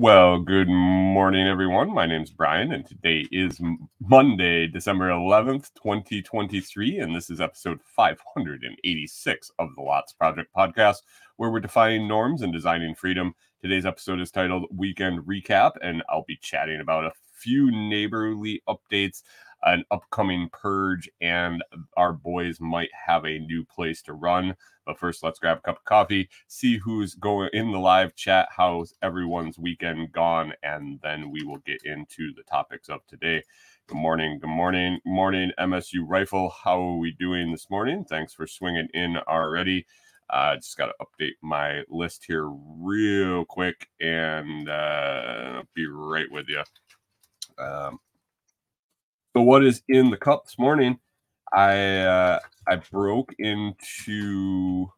Well, good morning, everyone. My name is Brian, and today is Monday, December 11th, 2023, and this is episode 586 of the Lots Project podcast, where we're defining norms and designing freedom. Today's episode is titled Weekend Recap, and I'll be chatting about a few neighborly updates, an upcoming purge, and our boys might have a new place to run. But first, let's grab a cup of coffee, see who's going in the live chat, how's everyone's weekend gone, and then we will get into the topics of today. Good morning, good morning, morning, MSU Rifle. How are we doing this morning? Thanks for swinging in already. I uh, just got to update my list here real quick and uh, be right with you. Um, so, what is in the cup this morning? I uh, I broke into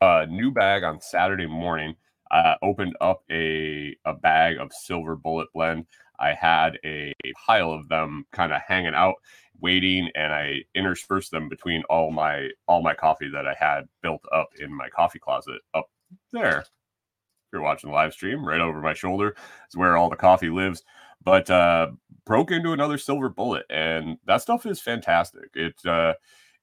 a new bag on Saturday morning. I opened up a a bag of Silver Bullet Blend. I had a pile of them kind of hanging out, waiting, and I interspersed them between all my all my coffee that I had built up in my coffee closet up there. If you're watching the live stream, right over my shoulder is where all the coffee lives. But uh, broke into another silver bullet, and that stuff is fantastic. It uh,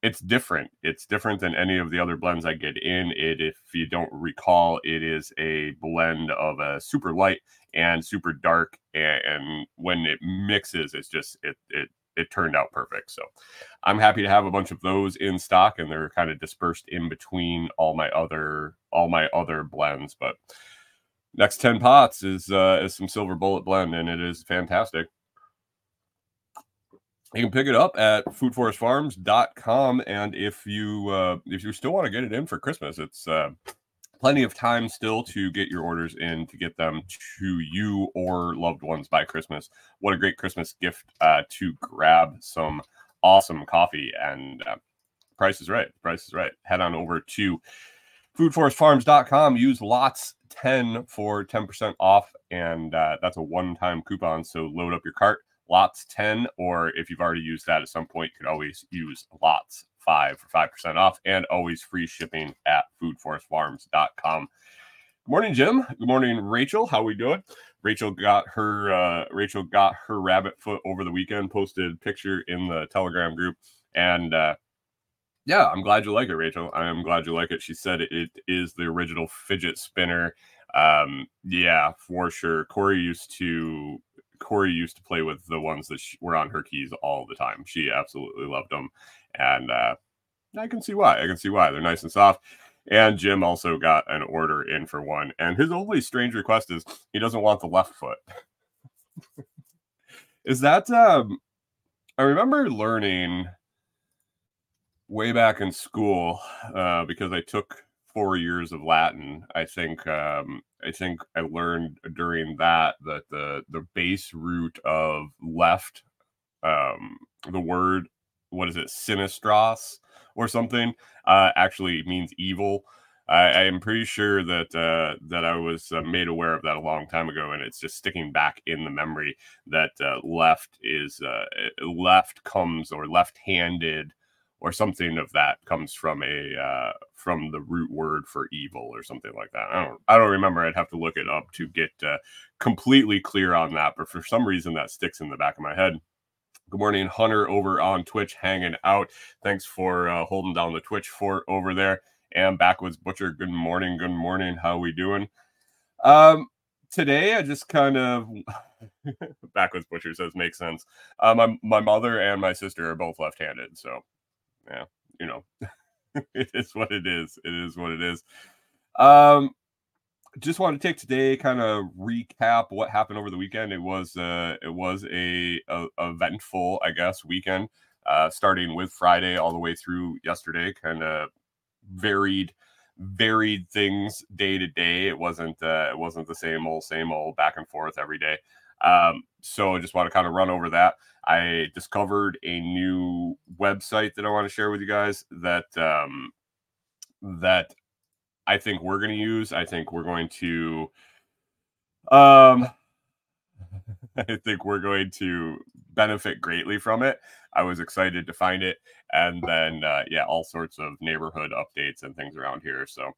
it's different. It's different than any of the other blends I get in. It, if you don't recall, it is a blend of a super light and super dark, and, and when it mixes, it's just it it it turned out perfect. So I'm happy to have a bunch of those in stock, and they're kind of dispersed in between all my other all my other blends. But next 10 pots is uh, is some silver bullet blend, and it is fantastic. You can pick it up at foodforestfarms.com. And if you uh, if you still want to get it in for Christmas, it's uh, plenty of time still to get your orders in to get them to you or loved ones by Christmas. What a great Christmas gift uh, to grab some awesome coffee and uh, price is right. Price is right. Head on over to foodforestfarms.com. Use lots 10 for 10% off. And uh, that's a one time coupon. So load up your cart, lots 10, or if you've already used that at some point, you could always use lots 5 for 5% off and always free shipping at foodforestfarms.com. Good morning, Jim. Good morning, Rachel. How we doing? Rachel got her uh, Rachel got her rabbit foot over the weekend. Posted picture in the Telegram group, and uh, yeah, I'm glad you like it, Rachel. I am glad you like it. She said it is the original fidget spinner. Um, yeah, for sure. Corey used to Corey used to play with the ones that were on her keys all the time. She absolutely loved them, and uh, I can see why. I can see why they're nice and soft. And Jim also got an order in for one. And his only strange request is he doesn't want the left foot. is that um I remember learning way back in school uh, because I took four years of Latin. I think um, I think I learned during that that the the base root of left, um, the word what is it, sinistros or something, uh, actually means evil. I, am pretty sure that uh, that I was uh, made aware of that a long time ago, and it's just sticking back in the memory that uh, left is uh, left comes or left-handed or something of that comes from a uh, from the root word for evil or something like that. I don't I don't remember. I'd have to look it up to get uh, completely clear on that. But for some reason, that sticks in the back of my head. Good morning, Hunter, over on Twitch, hanging out. Thanks for uh, holding down the Twitch fort over there. And Backwoods Butcher, good morning, good morning. How we doing? Um, today I just kind of Backwoods Butcher says makes sense. Uh, my my mother and my sister are both left-handed, so yeah, you know, it is what it is. It is what it is. Um, just want to take today, kind of recap what happened over the weekend. It was uh, it was a, a eventful, I guess, weekend. Uh, starting with Friday all the way through yesterday, kind of varied varied things day to day. It wasn't uh, it wasn't the same old same old back and forth every day. Um, so I just want to kind of run over that. I discovered a new website that I want to share with you guys that um, that I think we're going to use. I think we're going to Um, I think we're going to benefit greatly from it. I was excited to find it, and then uh, yeah, all sorts of neighborhood updates and things around here. So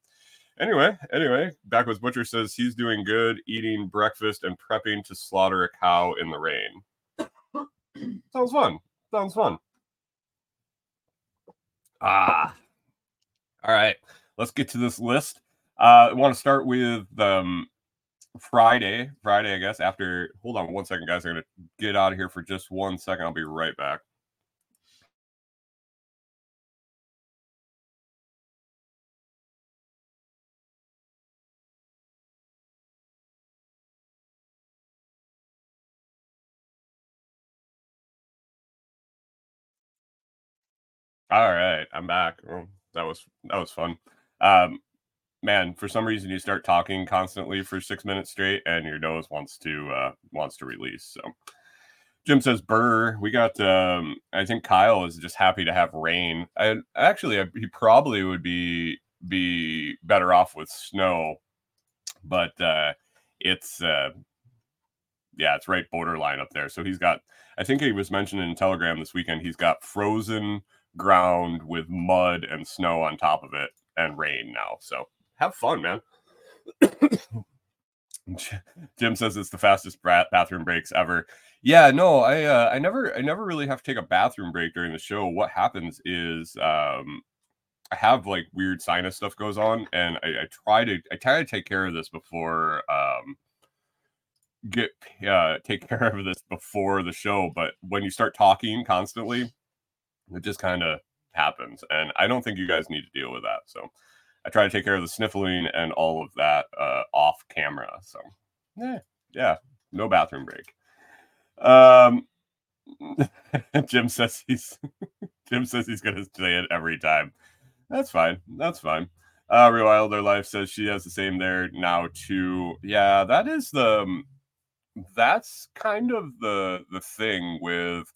anyway, anyway, Backwoods Butcher says he's doing good, eating breakfast and prepping to slaughter a cow in the rain. Sounds fun. Sounds fun. Ah, all right. Let's get to this list. Uh, I want to start with um, Friday. Friday, I guess. After, hold on one second, guys. I'm gonna get out of here for just one second. I'll be right back. All right, I'm back. Oh, that was that was fun. Um, man, for some reason you start talking constantly for six minutes straight, and your nose wants to uh, wants to release. So, Jim says, "Burr, we got. Um, I think Kyle is just happy to have rain. I actually, I, he probably would be be better off with snow, but uh, it's uh, yeah, it's right borderline up there. So he's got. I think he was mentioning in Telegram this weekend. He's got frozen." Ground with mud and snow on top of it and rain now. So have fun, man. Jim says it's the fastest bathroom breaks ever. Yeah, no, I uh, I never I never really have to take a bathroom break during the show. What happens is um I have like weird sinus stuff goes on, and I, I try to I try to take care of this before um get uh take care of this before the show. But when you start talking constantly, it just kind of happens. And I don't think you guys need to deal with that. So I try to take care of the sniffling and all of that uh, off camera. So yeah, yeah, no bathroom break. Um, Jim says he's Jim says he's gonna say it every time. That's fine. That's fine. Uh, Rewilder Life says she has the same there now too. Yeah, that is the um, that's kind of the the thing with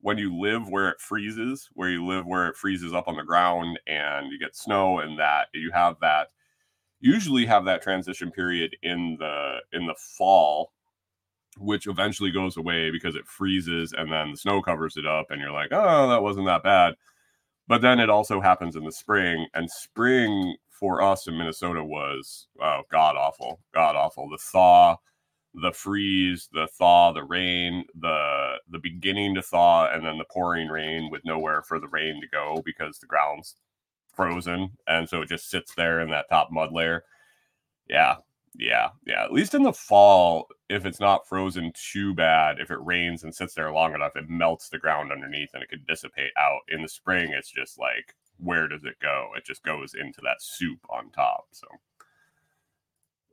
when you live where it freezes, where you live where it freezes up on the ground and you get snow and that you have that usually have that transition period in the in the fall which eventually goes away because it freezes and then the snow covers it up and you're like, "Oh, that wasn't that bad." But then it also happens in the spring and spring for us in Minnesota was oh, god awful, god awful. The thaw the freeze, the thaw, the rain, the the beginning to thaw, and then the pouring rain with nowhere for the rain to go because the ground's frozen, and so it just sits there in that top mud layer. Yeah, yeah, yeah. At least in the fall, if it's not frozen too bad, if it rains and sits there long enough, it melts the ground underneath and it could dissipate out. In the spring, it's just like, where does it go? It just goes into that soup on top. So.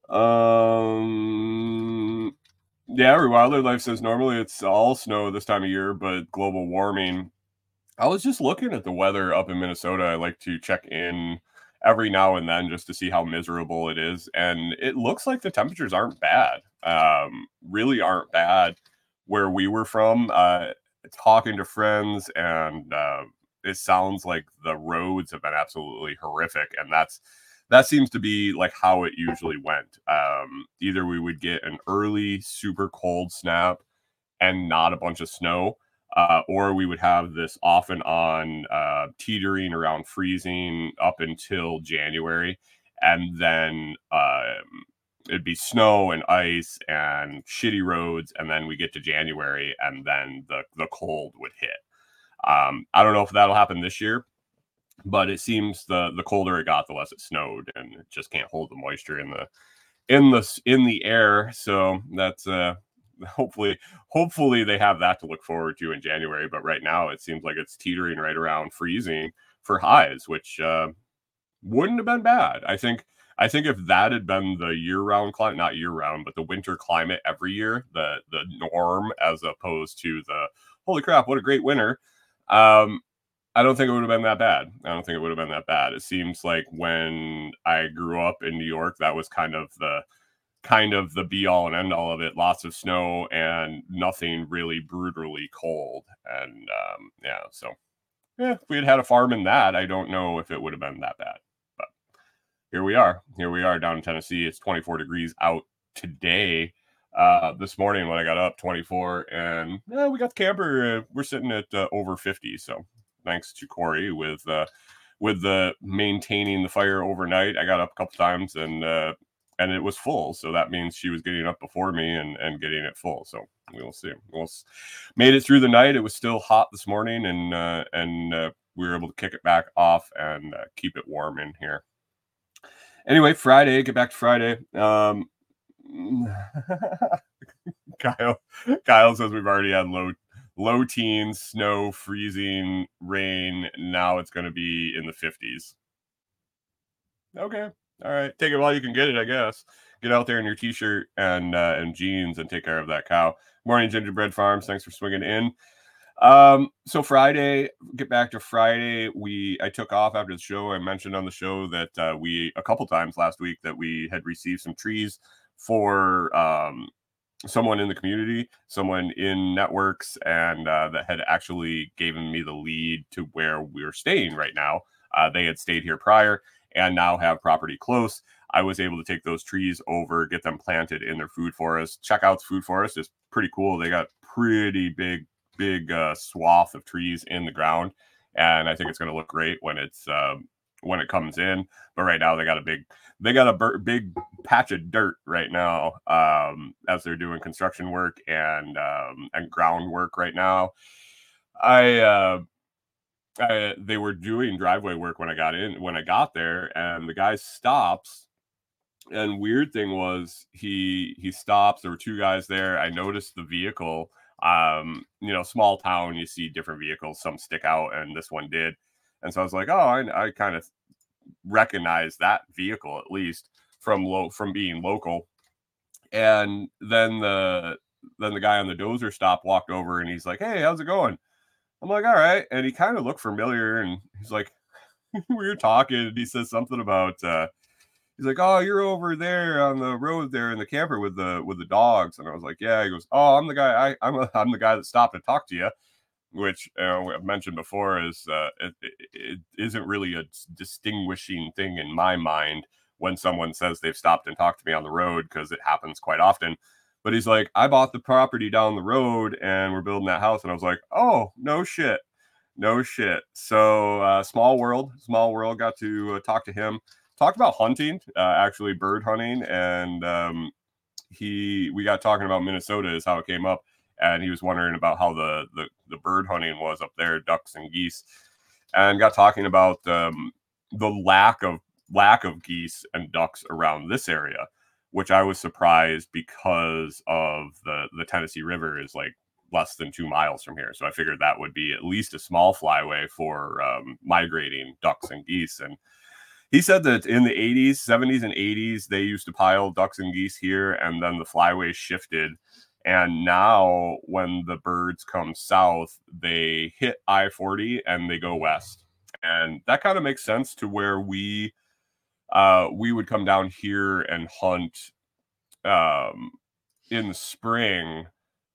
Um, yeah, Rewilder Life says normally it's all snow this time of year, but global warming. I was just looking at the weather up in Minnesota. I like to check in every now and then just to see how miserable it is. And it looks like the temperatures aren't bad, um, really aren't bad where we were from. Uh, talking to friends, and uh, it sounds like the roads have been absolutely horrific. And that's that seems to be like how it usually went. Um, either we would get an early super cold snap and not a bunch of snow, uh, or we would have this off and on uh, teetering around freezing up until January, and then um, it'd be snow and ice and shitty roads, and then we get to January, and then the the cold would hit. Um, I don't know if that'll happen this year but it seems the the colder it got, the less it snowed, and it just can't hold the moisture in the in the in the air. So that's uh hopefully hopefully they have that to look forward to in January. But right now it seems like it's teetering right around freezing for highs, which uh, wouldn't have been bad. I think I think if that had been the year round climate, not year round, but the winter climate every year, the the norm as opposed to the holy crap, what a great winter. Um, I don't think it would have been that bad. I don't think it would have been that bad. It seems like when I grew up in New York, that was kind of the kind of the be all and end all of it. Lots of snow and nothing really brutally cold. And um, yeah, so yeah, if we had had a farm in that, I don't know if it would have been that bad. But here we are. Here we are down in Tennessee. It's 24 degrees out today. Uh, this morning when I got up, 24, and yeah, we got the camper. Uh, we're sitting at uh, over 50. So thanks to Corey with uh, with the maintaining the fire overnight. I got up a couple times and uh, and it was full. So that means she was getting up before me and and getting it full. So we'll see. We'll made it through the night. It was still hot this morning, and uh, and uh, we were able to kick it back off and uh, keep it warm in here. Anyway, Friday. Get back to Friday. Um, Kyle Kyle says we've already had low low teens, snow, freezing, rain. Now it's going to be in the 50s. Okay. All right. Take it while you can get it, I guess. Get out there in your t-shirt and uh, and jeans and take care of that cow. Morning, Gingerbread Farms. Thanks for swinging in. Um, so Friday, get back to Friday. We I took off after the show. I mentioned on the show that uh, we a couple times last week that we had received some trees for um, someone in the community, someone in networks, and uh, that had actually given me the lead to where we're staying right now. Uh, they had stayed here prior and now have property close. I was able to take those trees over, get them planted in their food forest. Check out the food forest; it's pretty cool. They got pretty big, big uh, swath of trees in the ground, and I think it's going to look great when it's um, when it comes in. But right now, they got a big they got a bur- big patch of dirt right now um, as they're doing construction work and um, and groundwork right now. I, uh, I they were doing driveway work when I got in when I got there, and the guy stops. And weird thing was he he stops. There were two guys there. I noticed the vehicle. Um, you know, small town, you see different vehicles. Some stick out, and this one did. And so I was like, oh, I, I kind of recognize that vehicle at least from low from being local. And then the then the guy on the dozer stop walked over and he's like, Hey, how's it going? I'm like, all right. And he kind of looked familiar and he's like, we were talking and he says something about uh he's like, Oh, you're over there on the road there in the camper with the with the dogs. And I was like, Yeah, he goes, Oh, I'm the guy I I'm a, I'm the guy that stopped to talk to you which uh, I've mentioned before is uh, it, it, isn't really a distinguishing thing in my mind when someone says they've stopped and talked to me on the road because it happens quite often. But he's like, I bought the property down the road and we're building that house, and I was like, oh no shit, no shit. So uh, small world, small world. Got to uh, talk to him, talked about hunting, uh, actually bird hunting, and um, he we got talking about Minnesota is how it came up and he was wondering about how the the, the bird hunting was up there, ducks and geese, and got talking about um, the lack of lack of geese and ducks around this area, which I was surprised because of the the Tennessee River is like less than two miles from here, so I figured that would be at least a small flyway for um, migrating ducks and geese and. He said that in the 80s, 70s, and 80s, they used to pile ducks and geese here, and then the flyway shifted and now, when the birds come south, they hit I 40 and they go west. And that kind of makes sense to where we uh, we would come down here and hunt um, in the spring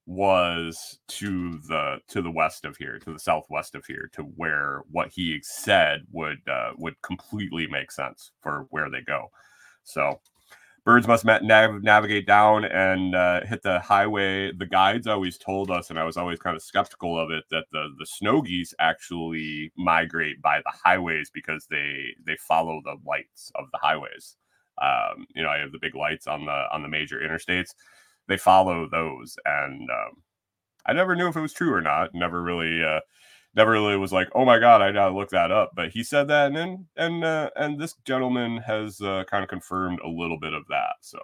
was to the to the west of here to the southwest of here to where what he said would uh, would completely make sense for where they go so birds must nav- navigate down and uh, hit the highway. The guides always told us, and I was always kind of skeptical of it, that the the snow geese actually migrate by the highways because they they follow the lights of the highways. Um, you know, I have the big lights on the on the major interstates. They follow those, and um, I never knew if it was true or not. Never really. Uh, never really was like, oh my god, I gotta look that up. But he said that, and then and uh, and this gentleman has uh, kind of confirmed a little bit of that. So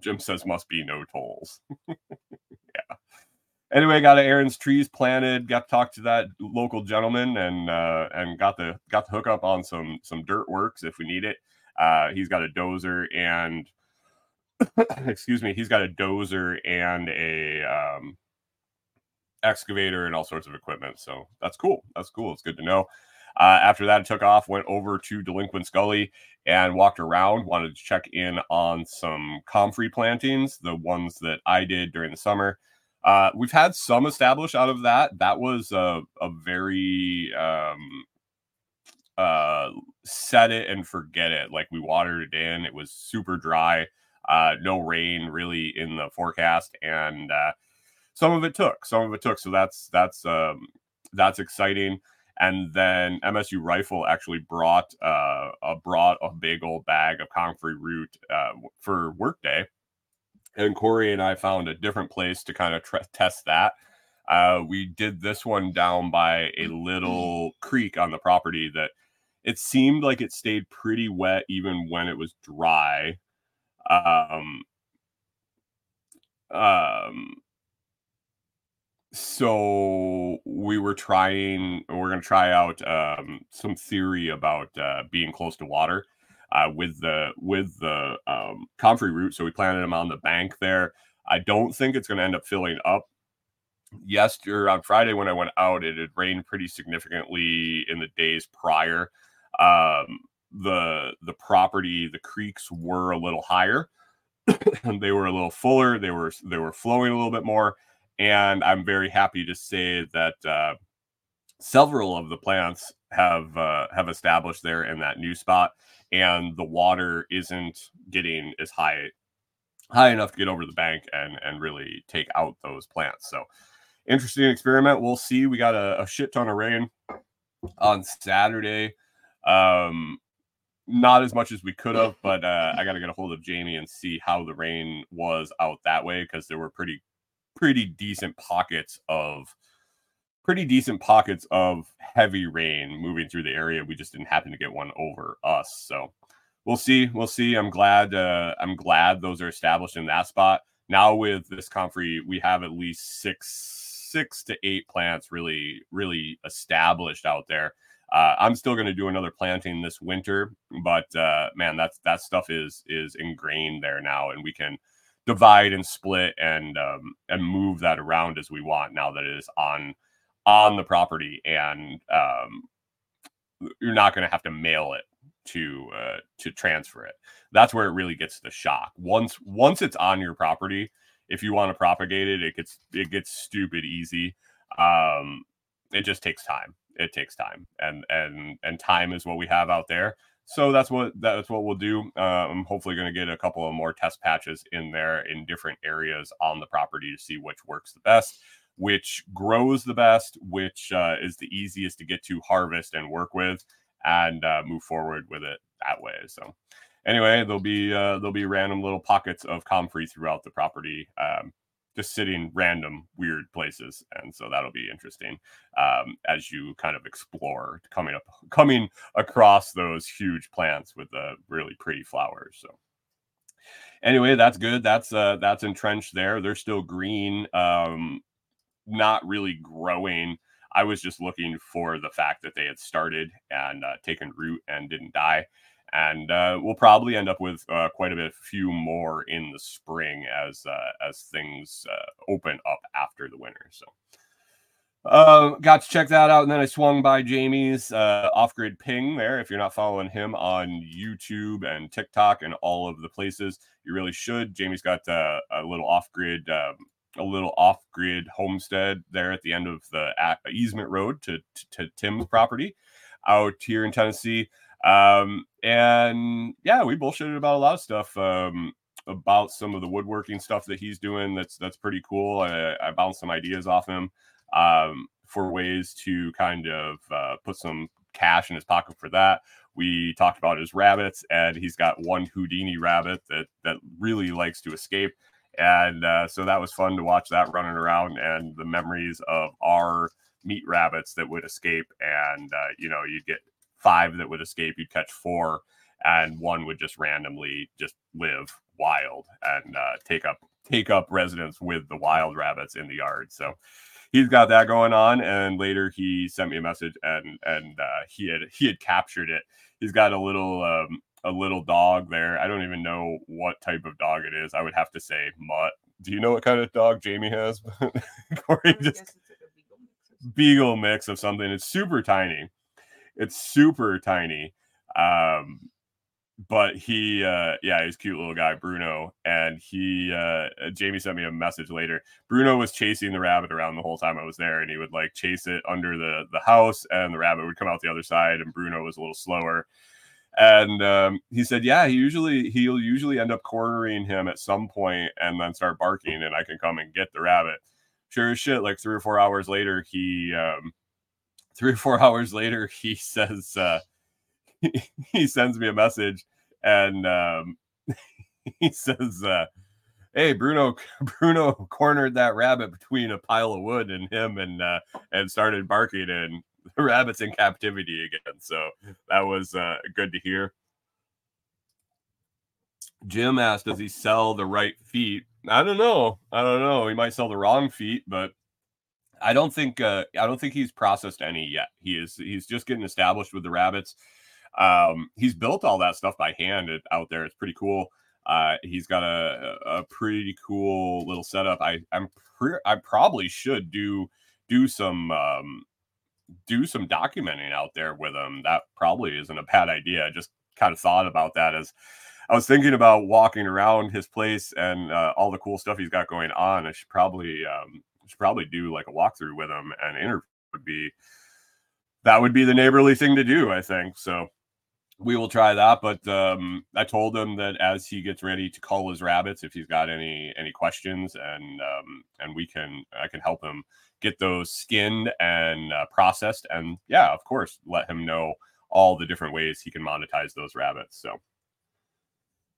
Jim says must be no tolls. yeah. Anyway, got Aaron's trees planted. Got to talk to that local gentleman, and uh, and got the got the hook up on some some dirt works if we need it. Uh, he's got a dozer and excuse me, he's got a dozer and a um, excavator and all sorts of equipment. So that's cool. That's cool. It's good to know. Uh, after that, I took off, went over to Delinquent Scully and walked around. Wanted to check in on some comfrey plantings, the ones that I did during the summer. Uh, we've had some established out of that. That was a, a very um, uh, set it and forget it. Like we watered it in. It was super dry. Uh, no rain really in the forecast, and uh, some of it took. Some of it took. So that's that's um, that's exciting. And then MSU Rifle actually brought uh, a brought a big old bag of comfrey root uh, for workday. And Corey and I found a different place to kind of test that. Uh, we did this one down by a little creek on the property that it seemed like it stayed pretty wet even when it was dry. Um, um, so we were trying we're going to try out um, some theory about uh, being close to water uh, with the with the um, comfrey root so we planted them on the bank there. I don't think it's going to end up filling up. Yesterday on friday when i went out it had rained pretty significantly in the days prior. Um, the the property the creeks were a little higher. They were a little fuller they were they were flowing a little bit more and I'm very happy to say that uh, several of the plants have uh, have established there in that new spot, and the water isn't getting as high high enough to get over the bank and and really take out those plants. So interesting experiment. We'll see. We got a, a shit ton of rain on Saturday. Um, not as much as we could have, but uh, I got to get a hold of Jamie and see how the rain was out that way because there were pretty pretty decent pockets of pretty decent pockets of heavy rain moving through the area. We just didn't happen to get one over us. So we'll see. We'll see. I'm glad. Uh, I'm glad those are established in that spot. Now with this comfrey, we have at least six, six to eight plants really, really established out there. Uh, I'm still going to do another planting this winter, but uh, man, that's that stuff is is ingrained there now, and we can divide and split and um, and move that around as we want now that it is on on the property and um, you're not going to have to mail it to uh, to transfer it. That's where it really gets the shock. Once once it's on your property if you want to propagate it it gets it gets stupid easy. Um it just takes time. It takes time. And and and time is what we have out there so that's what that's what we'll do. Uh, I'm hopefully going to get a couple of more test patches in there in different areas on the property to see which works the best, which grows the best, which uh, is the easiest to get to harvest and work with, and uh, move forward with it that way. So anyway, there'll be uh, there'll be random little pockets of comfrey throughout the property. Um, just sitting random weird places and so that'll be interesting um, as you kind of explore coming up coming across those huge plants with the really pretty flowers so. Anyway that's good. That's uh that's entrenched there. They're still green um not really growing. I was just looking for the fact that they had started and uh, taken root and didn't die and uh, we'll probably end up with uh, quite a bit, few more in the spring as uh, as things uh, open up after the winter. So, uh, got to check that out, and then I swung by Jamie's uh, off grid ping there. If you're not following him on YouTube and TikTok and all of the places, you really should. Jamie's got a little off grid. Um, a little off-grid homestead there at the end of the easement road to, to, to Tim's property out here in Tennessee. Um, and yeah, we bullshitted about a lot of stuff. Um, about some of the woodworking stuff that he's doing. That's that's pretty cool. I, I bounced some ideas off him um, for ways to kind of uh, put some cash in his pocket for that. We talked about his rabbits, and he's got one Houdini rabbit that that really likes to escape. And uh, so that was fun to watch that running around and the memories of our meat rabbits that would escape. And uh, you know, you'd get five that would escape, you'd catch four, and one would just randomly just live wild and uh, take up take up residence with the wild rabbits in the yard. So he's got that going on. And later he sent me a message and and uh, he had he had captured it. He's got a little um, a little dog there. I don't even know what type of dog it is. I would have to say mutt. Do you know what kind of dog Jamie has? Corey just beagle, beagle mix of something. It's super tiny. It's super tiny. Um, but he uh yeah he's cute little guy bruno and he uh jamie sent me a message later bruno was chasing the rabbit around the whole time i was there and he would like chase it under the the house and the rabbit would come out the other side and bruno was a little slower And um, he said, yeah, he usually he'll usually end up cornering him at some point and then start barking, and I can come and get the rabbit. Sure as shit, like three or four hours later, he um, three or four hours later, he says uh, he sends me a message and um, he says, uh, "Hey, Bruno, Bruno cornered that rabbit between a pile of wood and him, and uh, and started barking, and the rabbit's in captivity again." So that was uh, good to hear. Jim asked, "Does he sell the right feet?" I don't know. I don't know. He might sell the wrong feet, but I don't think uh, I don't think he's processed any yet. He is he's just getting established with the rabbits. Um, he's built all that stuff by hand out there. It's pretty cool. Uh, he's got a, a pretty cool little setup. I I'm pre- I probably should do do some um, do some documenting out there with him. That probably isn't a bad idea. I just kind of thought about that as I was thinking about walking around his place and uh, all the cool stuff he's got going on. I should probably um, should probably do like a walkthrough with him and interview would be that would be the neighborly thing to do. I think so we will try that. But um, I told him that as he gets ready to call his rabbits, if he's got any any questions, and um, and we can I can help him get those skinned and uh, processed, and yeah, of course, let him know all the different ways he can monetize those rabbits. So.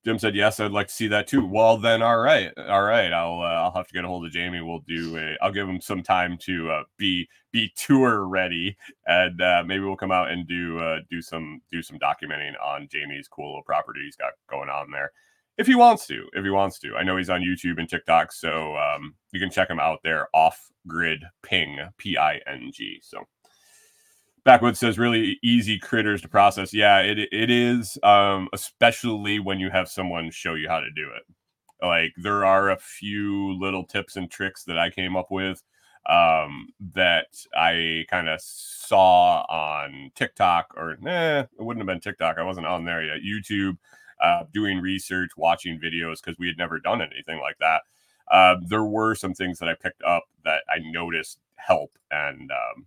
Jim said, "Yes, I'd like to see that too." Well, then, all right, all right. I'll uh, I'll have to get a hold of Jamie. We'll do a. I'll give him some time to uh, be be tour ready, and uh, maybe we'll come out and do uh, do some do some documenting on Jamie's cool little property he's got going on there, if he wants to. If he wants to, I know he's on YouTube and TikTok, so um, you can check him out there. Off grid ping p i n g. So Backwoods says really easy critters to process. Yeah, it it is, um, especially when you have someone show you how to do it. Like there are a few little tips and tricks that I came up with um, that I kind of saw on TikTok or nah, it wouldn't have been TikTok. I wasn't on there yet. YouTube, uh, doing research, watching videos because we had never done anything like that. Uh, there were some things that I picked up that I noticed help and um,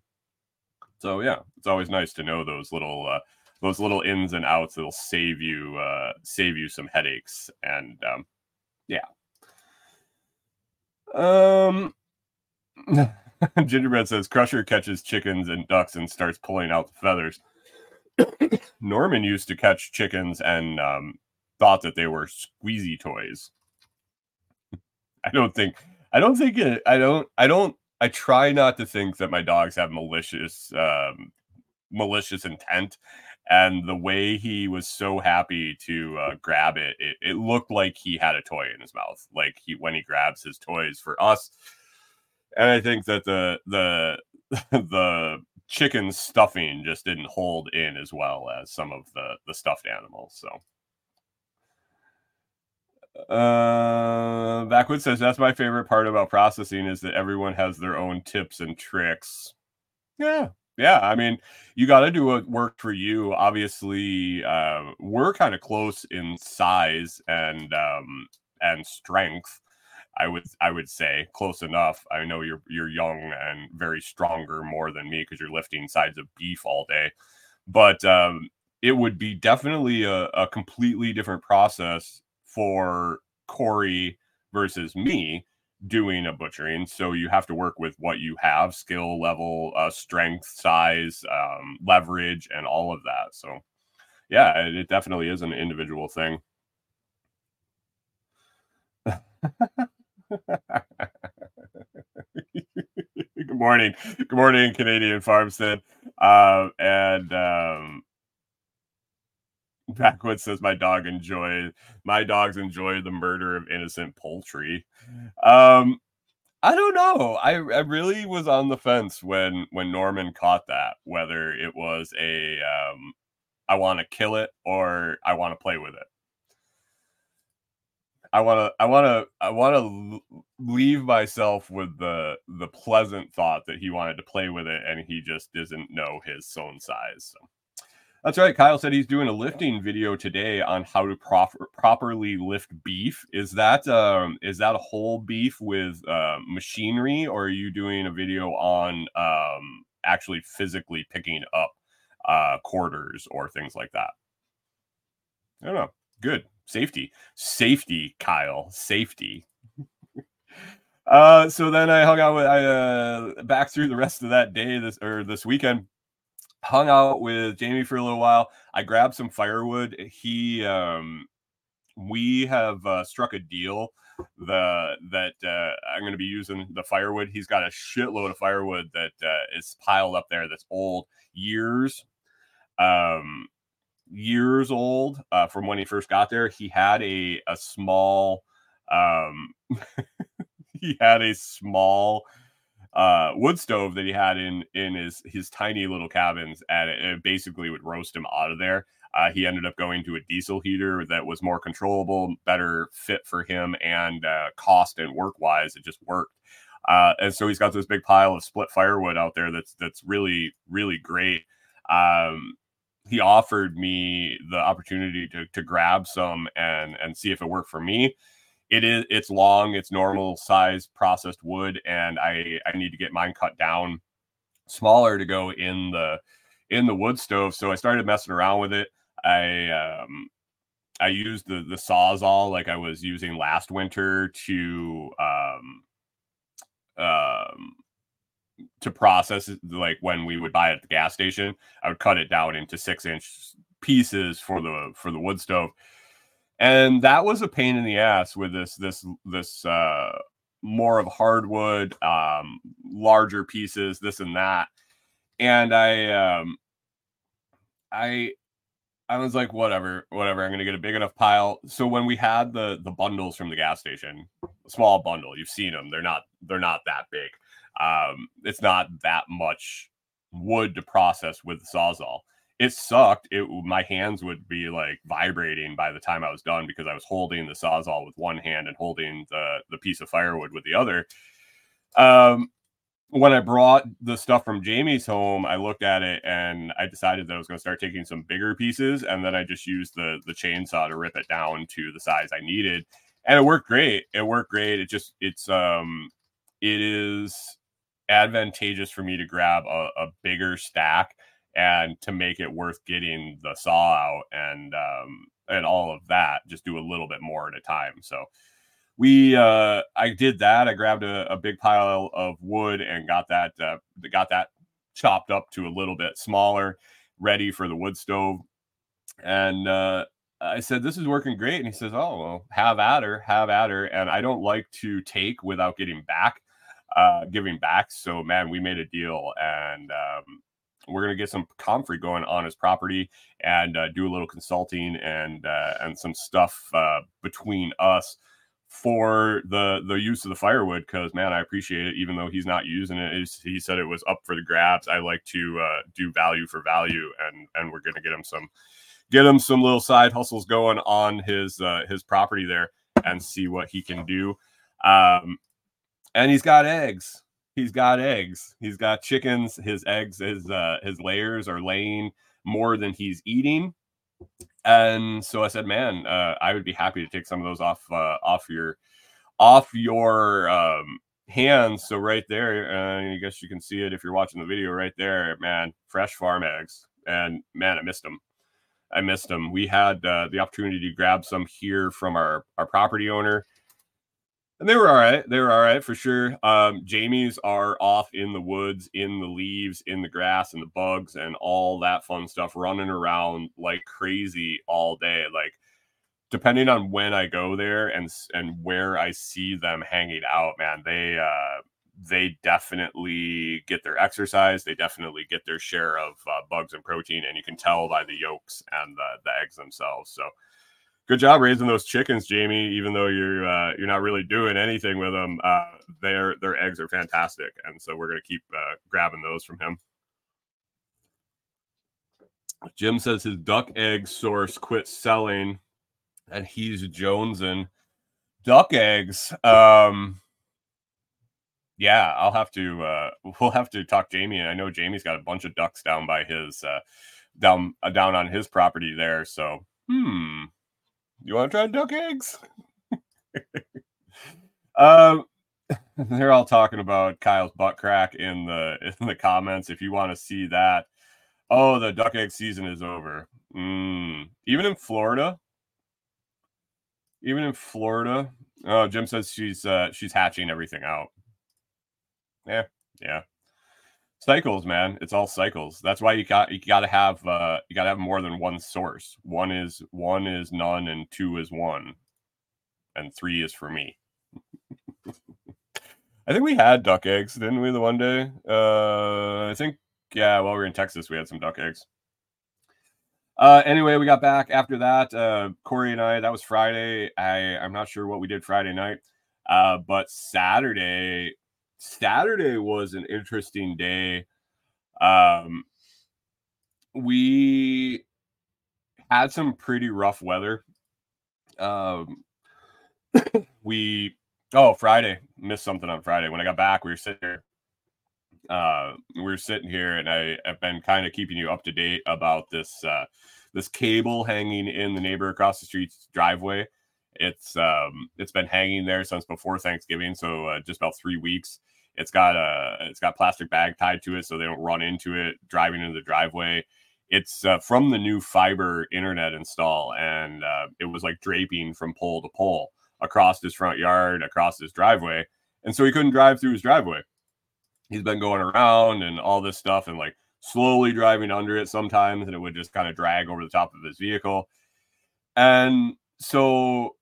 so yeah, it's always nice to know those little uh, those little ins and outs that'll save you uh, save you some headaches and um, yeah. Um, Gingerbread says Crusher catches chickens and ducks and starts pulling out the feathers. Norman used to catch chickens and um, thought that they were squeezy toys. I don't think I don't think it I don't I don't I try not to think that my dogs have malicious um, malicious intent. And the way he was so happy to uh, grab it, it, it looked like he had a toy in his mouth, like he when he grabs his toys for us. And I think that the the the chicken stuffing just didn't hold in as well as some of the the stuffed animals. So uh, Backwood says that's my favorite part about processing is that everyone has their own tips and tricks. Yeah, yeah. I mean, you got to do what worked for you. Obviously, uh, we're kind of close in size and um, and strength. I would I would say close enough. I know you're you're young and very stronger more than me because you're lifting sides of beef all day, but um, it would be definitely a, a completely different process for Corey versus me doing a butchering. So you have to work with what you have skill level, uh, strength, size, um, leverage, and all of that. So, yeah, it, it definitely is an individual thing. Good morning. Good morning, Canadian Farmstead. Uh, and um, Backwoods says my dog enjoy my dogs enjoy the murder of innocent poultry. Um, I don't know. I, I really was on the fence when when Norman caught that, whether it was a um, I want to kill it or I want to play with it. I want to I want to I want to leave myself with the the pleasant thought that he wanted to play with it and he just doesn't know his own size. So. That's right. Kyle said he's doing a lifting video today on how to proper, properly lift beef. Is that um, is that a whole beef with uh, machinery, or are you doing a video on um, actually physically picking up uh, quarters or things like that? I don't know. Good safety, safety, Kyle, safety. uh, so then I hung out with I uh back through the rest of that day this or this weekend. Hung out with Jamie for a little while. I grabbed some firewood. He um we have uh, struck a deal the that uh, I'm going to be using the firewood. He's got a shitload of firewood that uh, is piled up there that's old years, um, years old uh, from when he first got there. He had a a small, um, he had a small uh wood stove that he had in in his his tiny little cabins and it, it basically would roast him out of there uh, he ended up going to a diesel heater that was more controllable, better fit for him, and uh, cost and work wise, it just worked. Uh, and so he's got this big pile of split firewood out there that's that's really really great. Um, he offered me the opportunity to to grab some and and see if it worked for me. It is it's long, it's normal size processed wood, and I I need to get mine cut down smaller to go in the in the wood stove. So I started messing around with it. I um I used the the sawzall like I was using last winter to um um to process like when we would buy it at the gas station. I would cut it down into six inch pieces for the for the wood stove. And that was a pain in the ass with this this this uh more of hardwood, um, larger pieces, this and that. And I um I I was like, whatever, whatever. I'm gonna get a big enough pile. So when we had the the bundles from the gas station, small bundle, you've seen them. They're not they're not that big. Um, it's not that much wood to process with the sawzall. It sucked. It my hands would be like vibrating by the time I was done because I was holding the sawzall with one hand and holding the the piece of firewood with the other. Um, when I brought the stuff from Jamie's home, I looked at it and I decided that I was going to start taking some bigger pieces, and then I just used the the chainsaw to rip it down to the size I needed, and it worked great. It worked great. It just it's um it is advantageous for me to grab a, a bigger stack and to make it worth getting the saw out and um and all of that. Just do a little bit more at a time. So we uh i did that i grabbed a, a big pile of wood and got that uh got that chopped up to a little bit smaller ready for the wood stove and uh i said this is working great and he says oh well have at her have at her and i don't like to take without getting back uh giving back so man we made a deal and um we're going to get some comfrey going on his property and uh, do a little consulting and uh, and some stuff uh, between us for the the use of the firewood because man i appreciate it even though he's not using it. He said it was up for the grabs. I like to uh, do value for value and and we're gonna get him some get him some little side hustles going on his uh, his property there and see what he can do. Um and he's got eggs he's got eggs he's got chickens his eggs his uh his layers are laying more than he's eating and so I said, "Man, uh, I would be happy to take some of those off uh, off your off your um, hands." So right there, uh, I guess you can see it if you're watching the video. Right there, man, fresh farm eggs, and man, I missed them. I missed them. We had uh, the opportunity to grab some here from our our property owner and they were all right. They were all right for sure. Um, Jamie's are off in the woods, in the leaves, in the grass, and the bugs, and all that fun stuff, running around like crazy all day. Like, depending on when I go there and and where I see them hanging out, man, they uh, they definitely get their exercise. They definitely get their share of uh, bugs and protein, and you can tell by the yolks and the the eggs themselves. So good job raising those chickens, Jamie. Even though you're uh, you're not really doing anything with them, uh, their their eggs are fantastic, and so we're gonna keep uh, grabbing those from him. Jim says his duck egg source quit selling, and he's jonesing duck eggs. Um, yeah, I'll have to. Uh, we'll have to talk Jamie. I know Jamie's got a bunch of ducks down by his uh, down uh, down on his property there. So, hmm, you want to try duck eggs? um, they're all talking about Kyle's butt crack in the in the comments. If you want to see that, oh, the duck egg season is over. Mm. Even in Florida, even in Florida. Oh, Jim says she's uh she's hatching everything out. Yeah, yeah. Cycles, man. It's all cycles. That's why you got you got to have uh you got to have more than one source. One is one is none, and two is one, and three is for me. I think we had duck eggs, didn't we? The one day. Uh, I think yeah. While we were in Texas, we had some duck eggs. Uh, anyway, we got back after that. Uh, Corey and I, that was Friday. I, I'm not sure what we did Friday night. Uh, but Saturday, Saturday was an interesting day. Um, we had some pretty rough weather. Um, we, oh, Friday, missed something on Friday. When I got back, we were sitting here. Uh, we were sitting here, and I have been kind of keeping you up to date about this uh, this cable hanging in the neighbor across the street's driveway. It's um it's been hanging there since before Thanksgiving, so uh, just about three weeks. It's got a it's got plastic bag tied to it so they don't run into it driving into the driveway. It's uh, from the new fiber internet install, and uh, it was like draping from pole to pole across his front yard, across his driveway, and so he couldn't drive through his driveway. He's been going around and all this stuff, and like slowly driving under it sometimes, and it would just kind of drag over the top of his vehicle. And so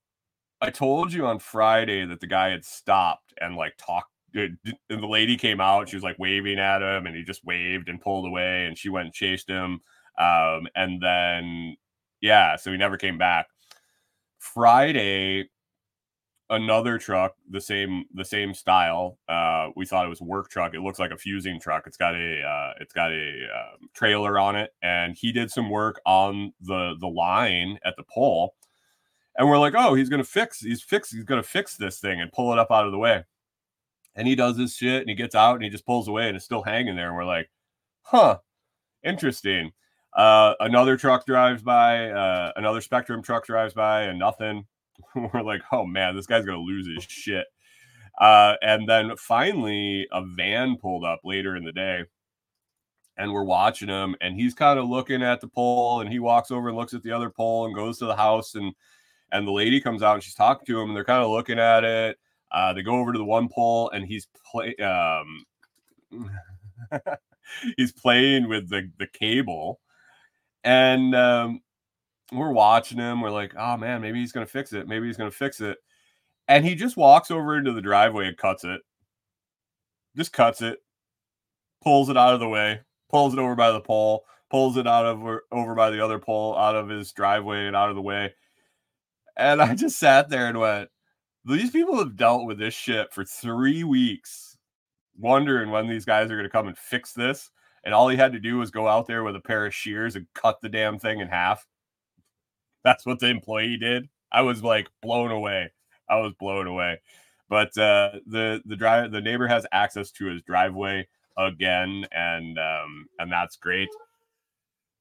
I told you on Friday that the guy had stopped and like talked. And the lady came out. She was like waving at him, and he just waved and pulled away. And she went and chased him. Um, and then, yeah, so he never came back. Friday, another truck, the same the same style. Uh, we thought it was work truck. It looks like a fusing truck. It's got a uh, it's got a um, trailer on it, and he did some work on the the line at the pole. And we're like, oh, he's gonna fix. He's fix. He's gonna fix this thing and pull it up out of the way. And he does this shit, and he gets out, and he just pulls away, and it's still hanging there. And we're like, huh, interesting. Uh, another truck drives by, uh, another Spectrum truck drives by, and nothing. we're like, oh man, this guy's gonna lose his shit. Uh, and then finally, a van pulled up later in the day, and we're watching him, and he's kind of looking at the pole, and he walks over and looks at the other pole and goes to the house, and and the lady comes out and she's talking to him, and they're kind of looking at it. Uh, they go over to the one pole, and he's play um, he's playing with the the cable, and um, we're watching him. We're like, oh man, maybe he's gonna fix it. Maybe he's gonna fix it. And he just walks over into the driveway and cuts it. Just cuts it, pulls it out of the way, pulls it over by the pole, pulls it out of over by the other pole, out of his driveway and out of the way. And I just sat there and went, these people have dealt with this shit for three weeks, wondering when these guys are going to come and fix this. And all he had to do was go out there with a pair of shears and cut the damn thing in half. That's what the employee did. I was like blown away. I was blown away. But uh, the the drive the neighbor has access to his driveway again, and um, and that's great.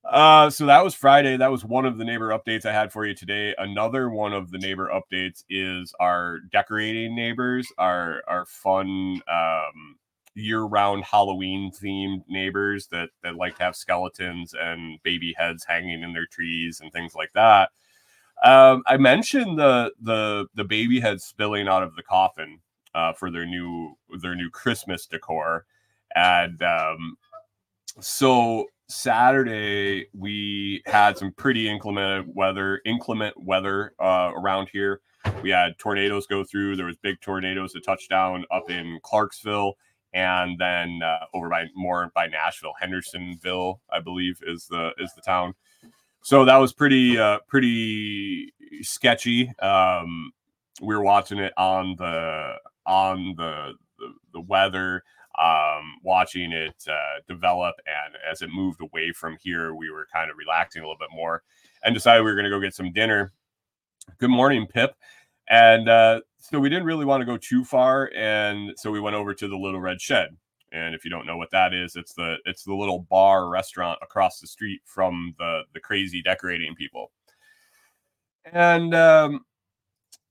Uh, so that was Friday. That was one of the neighbor updates I had for you today. Another one of the neighbor updates is our decorating neighbors, our our fun um, year-round Halloween themed neighbors that that like to have skeletons and baby heads hanging in their trees and things like that. Um, I mentioned the the the baby heads spilling out of the coffin uh, for their new their new Christmas decor, and um, so Saturday we had some pretty inclement weather inclement weather uh, around here. We had tornadoes go through. There was big tornadoes that touched down up in Clarksville and then uh, over by more by Nashville, Hendersonville, I believe is the is the town. So that was pretty uh, pretty sketchy. Um, we were watching it on the on the the, the weather, um, watching it uh, develop, and as it moved away from here, we were kind of relaxing a little bit more, and decided we were going to go get some dinner. Good morning, Pip. And uh, so we didn't really want to go too far, and so we went over to the Little Red Shed. And if you don't know what that is, it's the it's the little bar restaurant across the street from the the crazy decorating people. And um,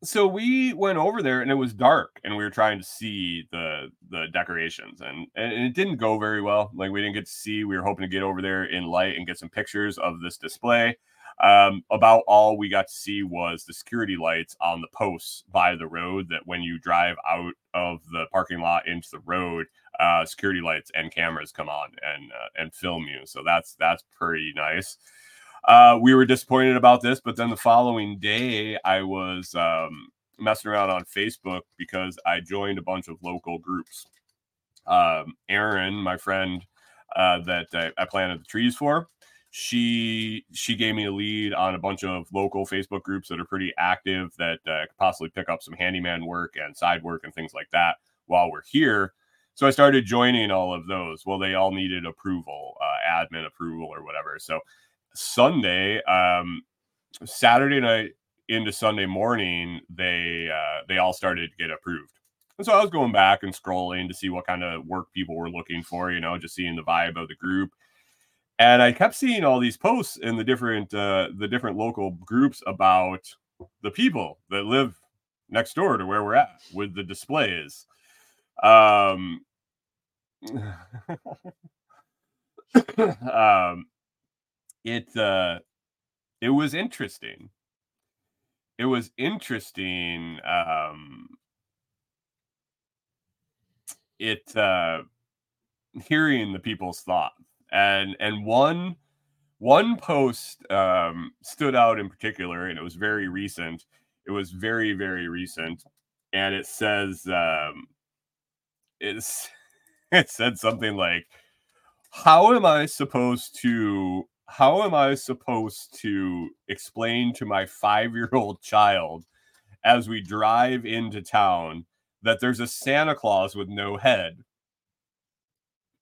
so we went over there, and it was dark, and we were trying to see the the decorations, and and it didn't go very well. Like we didn't get to see. We were hoping to get over there in light and get some pictures of this display. Um, about all we got to see was the security lights on the posts by the road. That when you drive out of the parking lot into the road, uh, security lights and cameras come on and uh, and film you. So that's that's pretty nice. Uh, we were disappointed about this, but then the following day, I was um, messing around on Facebook because I joined a bunch of local groups. Um, Aaron, my friend uh, that I, I planted the trees for, she she gave me a lead on a bunch of local Facebook groups that are pretty active that uh, could possibly pick up some handyman work and side work and things like that while we're here. So I started joining all of those. Well, they all needed approval, uh, admin approval or whatever. So Sunday, um, Saturday night into Sunday morning, they uh, they all started to get approved. And so I was going back and scrolling to see what kind of work people were looking for, you know, just seeing the vibe of the group. And I kept seeing all these posts in the different uh, the different local groups about the people that live next door to where we're at with the displays. Um, um it uh it was interesting. It was interesting um it uh hearing the people's thought and and one one post um stood out in particular and it was very recent. It was very very recent and it says um it's it said something like how am i supposed to how am I supposed to explain to my five year old child as we drive into town that there's a Santa Claus with no head?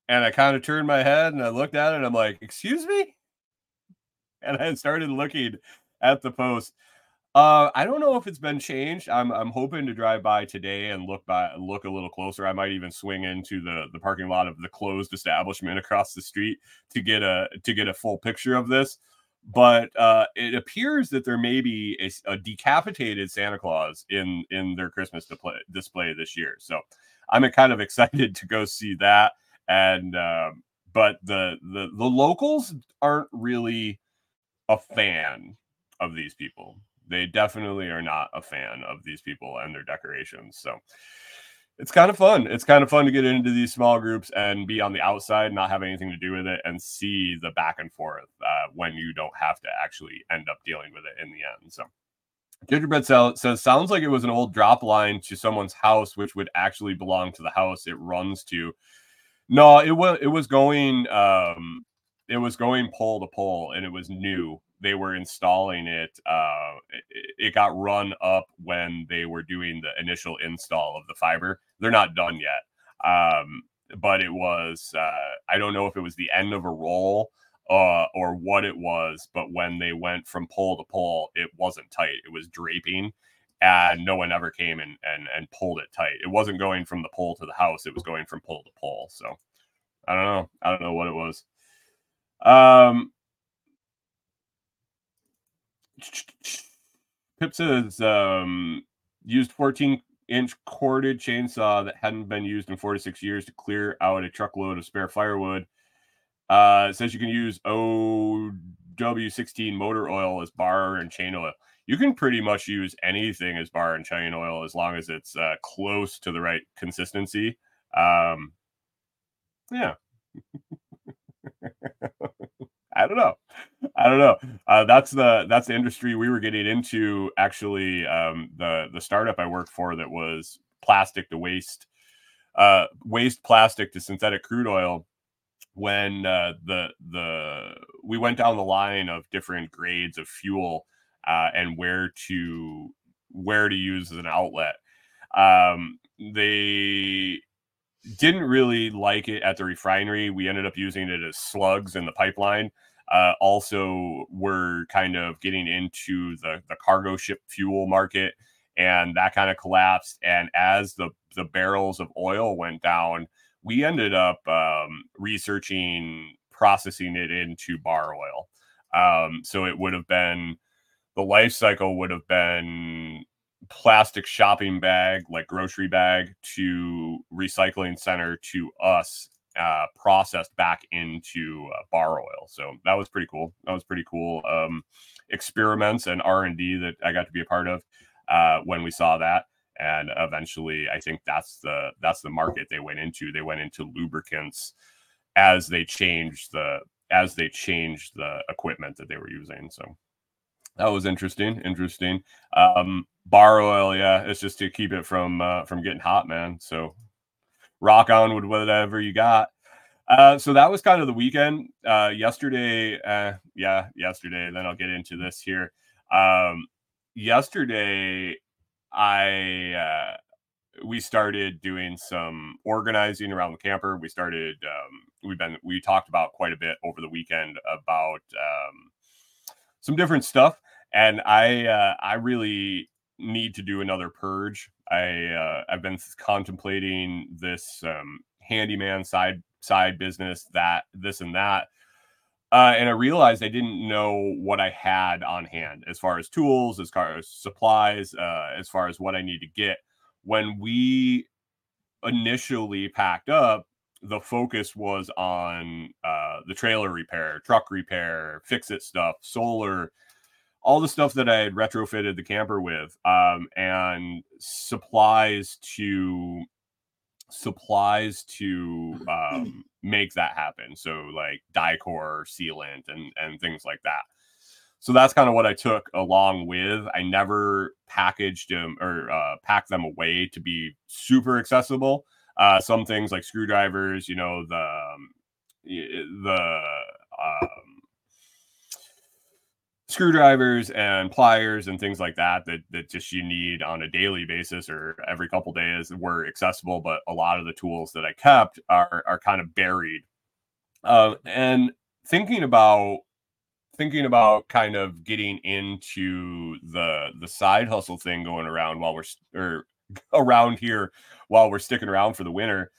And I kind of turned my head and I looked at it and I'm like, excuse me? And I started looking at the post. Uh, I don't know if it's been changed. I'm I'm hoping to drive by today and look by look a little closer. I might even swing into the the parking lot of the closed establishment across the street to get a to get a full picture of this. But uh, it appears that there may be a, a decapitated Santa Claus in in their Christmas display, display this year. So I'm kind of excited to go see that. And um, but the the the locals aren't really a fan of these people they definitely are not a fan of these people and their decorations. So it's kind of fun. It's kind of fun to get into these small groups and be on the outside, not have anything to do with it, and see the back and forth uh, when you don't have to actually end up dealing with it in the end. So Gingerbread says, sounds like it was an old drop line to someone's house, which would actually belong to the house it runs to. No, it was it was going um it was going pole to pole and it was new they were installing it, uh, it, it got run up when they were doing the initial install of the fiber. They're not done yet, um, but it was. Uh, I don't know if it was the end of a roll uh, or what it was, but when they went from pole to pole, it wasn't tight. It was draping, and no one ever came and and and pulled it tight. It wasn't going from the pole to the house. It was going from pole to pole. So I don't know. I don't know what it was. Um, Pip says um, used 14 inch corded chainsaw that hadn't been used in four to six years to clear out a truckload of spare firewood. Uh, says you can use 0W16 motor oil as bar and chain oil. You can pretty much use anything as bar and chain oil as long as it's uh, close to the right consistency. Um, yeah. I don't know. I don't know. Uh, that's the that's the industry we were getting into. Actually, um, the the startup I worked for that was plastic to waste, uh, waste plastic to synthetic crude oil. When uh, the the we went down the line of different grades of fuel uh, and where to where to use as an outlet, um, they didn't really like it at the refinery. We ended up using it as slugs in the pipeline. Uh, also, we're kind of getting into the, the cargo ship fuel market, and that kind of collapsed. And as the, the barrels of oil went down, we ended up um, researching processing it into bar oil. Um, so it would have been the life cycle would have been plastic shopping bag, like grocery bag, to recycling center to us uh, processed back into uh, bar oil. So that was pretty cool. That was pretty cool. Um, experiments and R and D that I got to be a part of uh, when we saw that. And eventually, I think that's the that's the market they went into. They went into lubricants as they changed the as they changed the equipment that they were using. So that was interesting. Interesting. Um, bar oil, yeah, it's just to keep it from uh, from getting hot, man. So rock on with whatever you got. Uh, so that was kind of the weekend. Uh, yesterday, uh, yeah, yesterday. Then I'll get into this here. Um, yesterday, I uh, we started doing some organizing around the camper. We started. Um, we've been we talked about quite a bit over the weekend about um, some different stuff, and I uh, I really need to do another purge. I uh, I've been contemplating this um, handyman side side business that this and that. Uh, and I realized I didn't know what I had on hand as far as tools, as far as supplies, uh, as far as what I need to get. When we initially packed up, the focus was on uh, the trailer repair, truck repair, fix it stuff, solar, all the stuff that I had retrofitted the camper with, um, and supplies to supplies to um, make that happen. So like Dicor sealant and and things like that. So that's kind of what I took along with. I never packaged them or uh, packed them away to be super accessible. Uh, some things like screwdrivers, you know, the um, the um, screwdrivers and pliers and things like that that that just you need on a daily basis or every couple days were accessible but a lot of the tools that i kept are are kind of buried. Uh, and thinking about thinking about kind of getting into the the side hustle thing going around while we're or around here while we're sticking around for the winter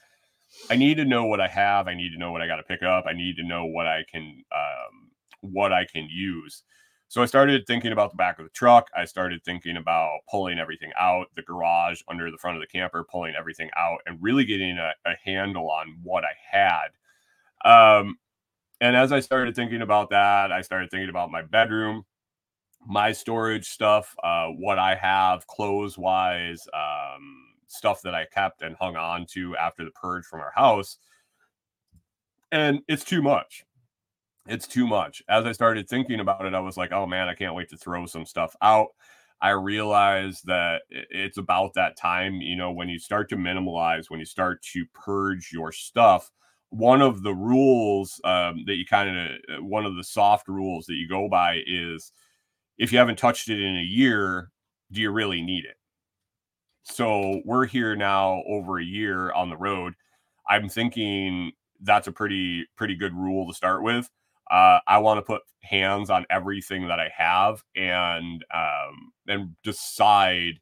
i need to know what i have. I need to know what i got to pick up. I need to know what i can um, what i can use so I started thinking about the back of the truck. I started thinking about pulling everything out, the garage under the front of the camper, pulling everything out, and really getting a, a handle on what I had. Um, and as I started thinking about that, I started thinking about my bedroom, my storage stuff, uh, what I have clothes wise, um, stuff that I kept and hung on to after the purge from our house. And it's too much it's too much. As I started thinking about it, I was like, oh man, I can't wait to throw some stuff out. I realized that it's about that time, you know, when you start to minimalize, when you start to purge your stuff. One of the rules um, that you kind of, uh, one of the soft rules that you go by is if you haven't touched it in a year, do you really need it? So we're here now over a year on the road. I'm thinking that's a pretty, pretty good rule to start with uh, I want to put hands on everything that I have and um, and decide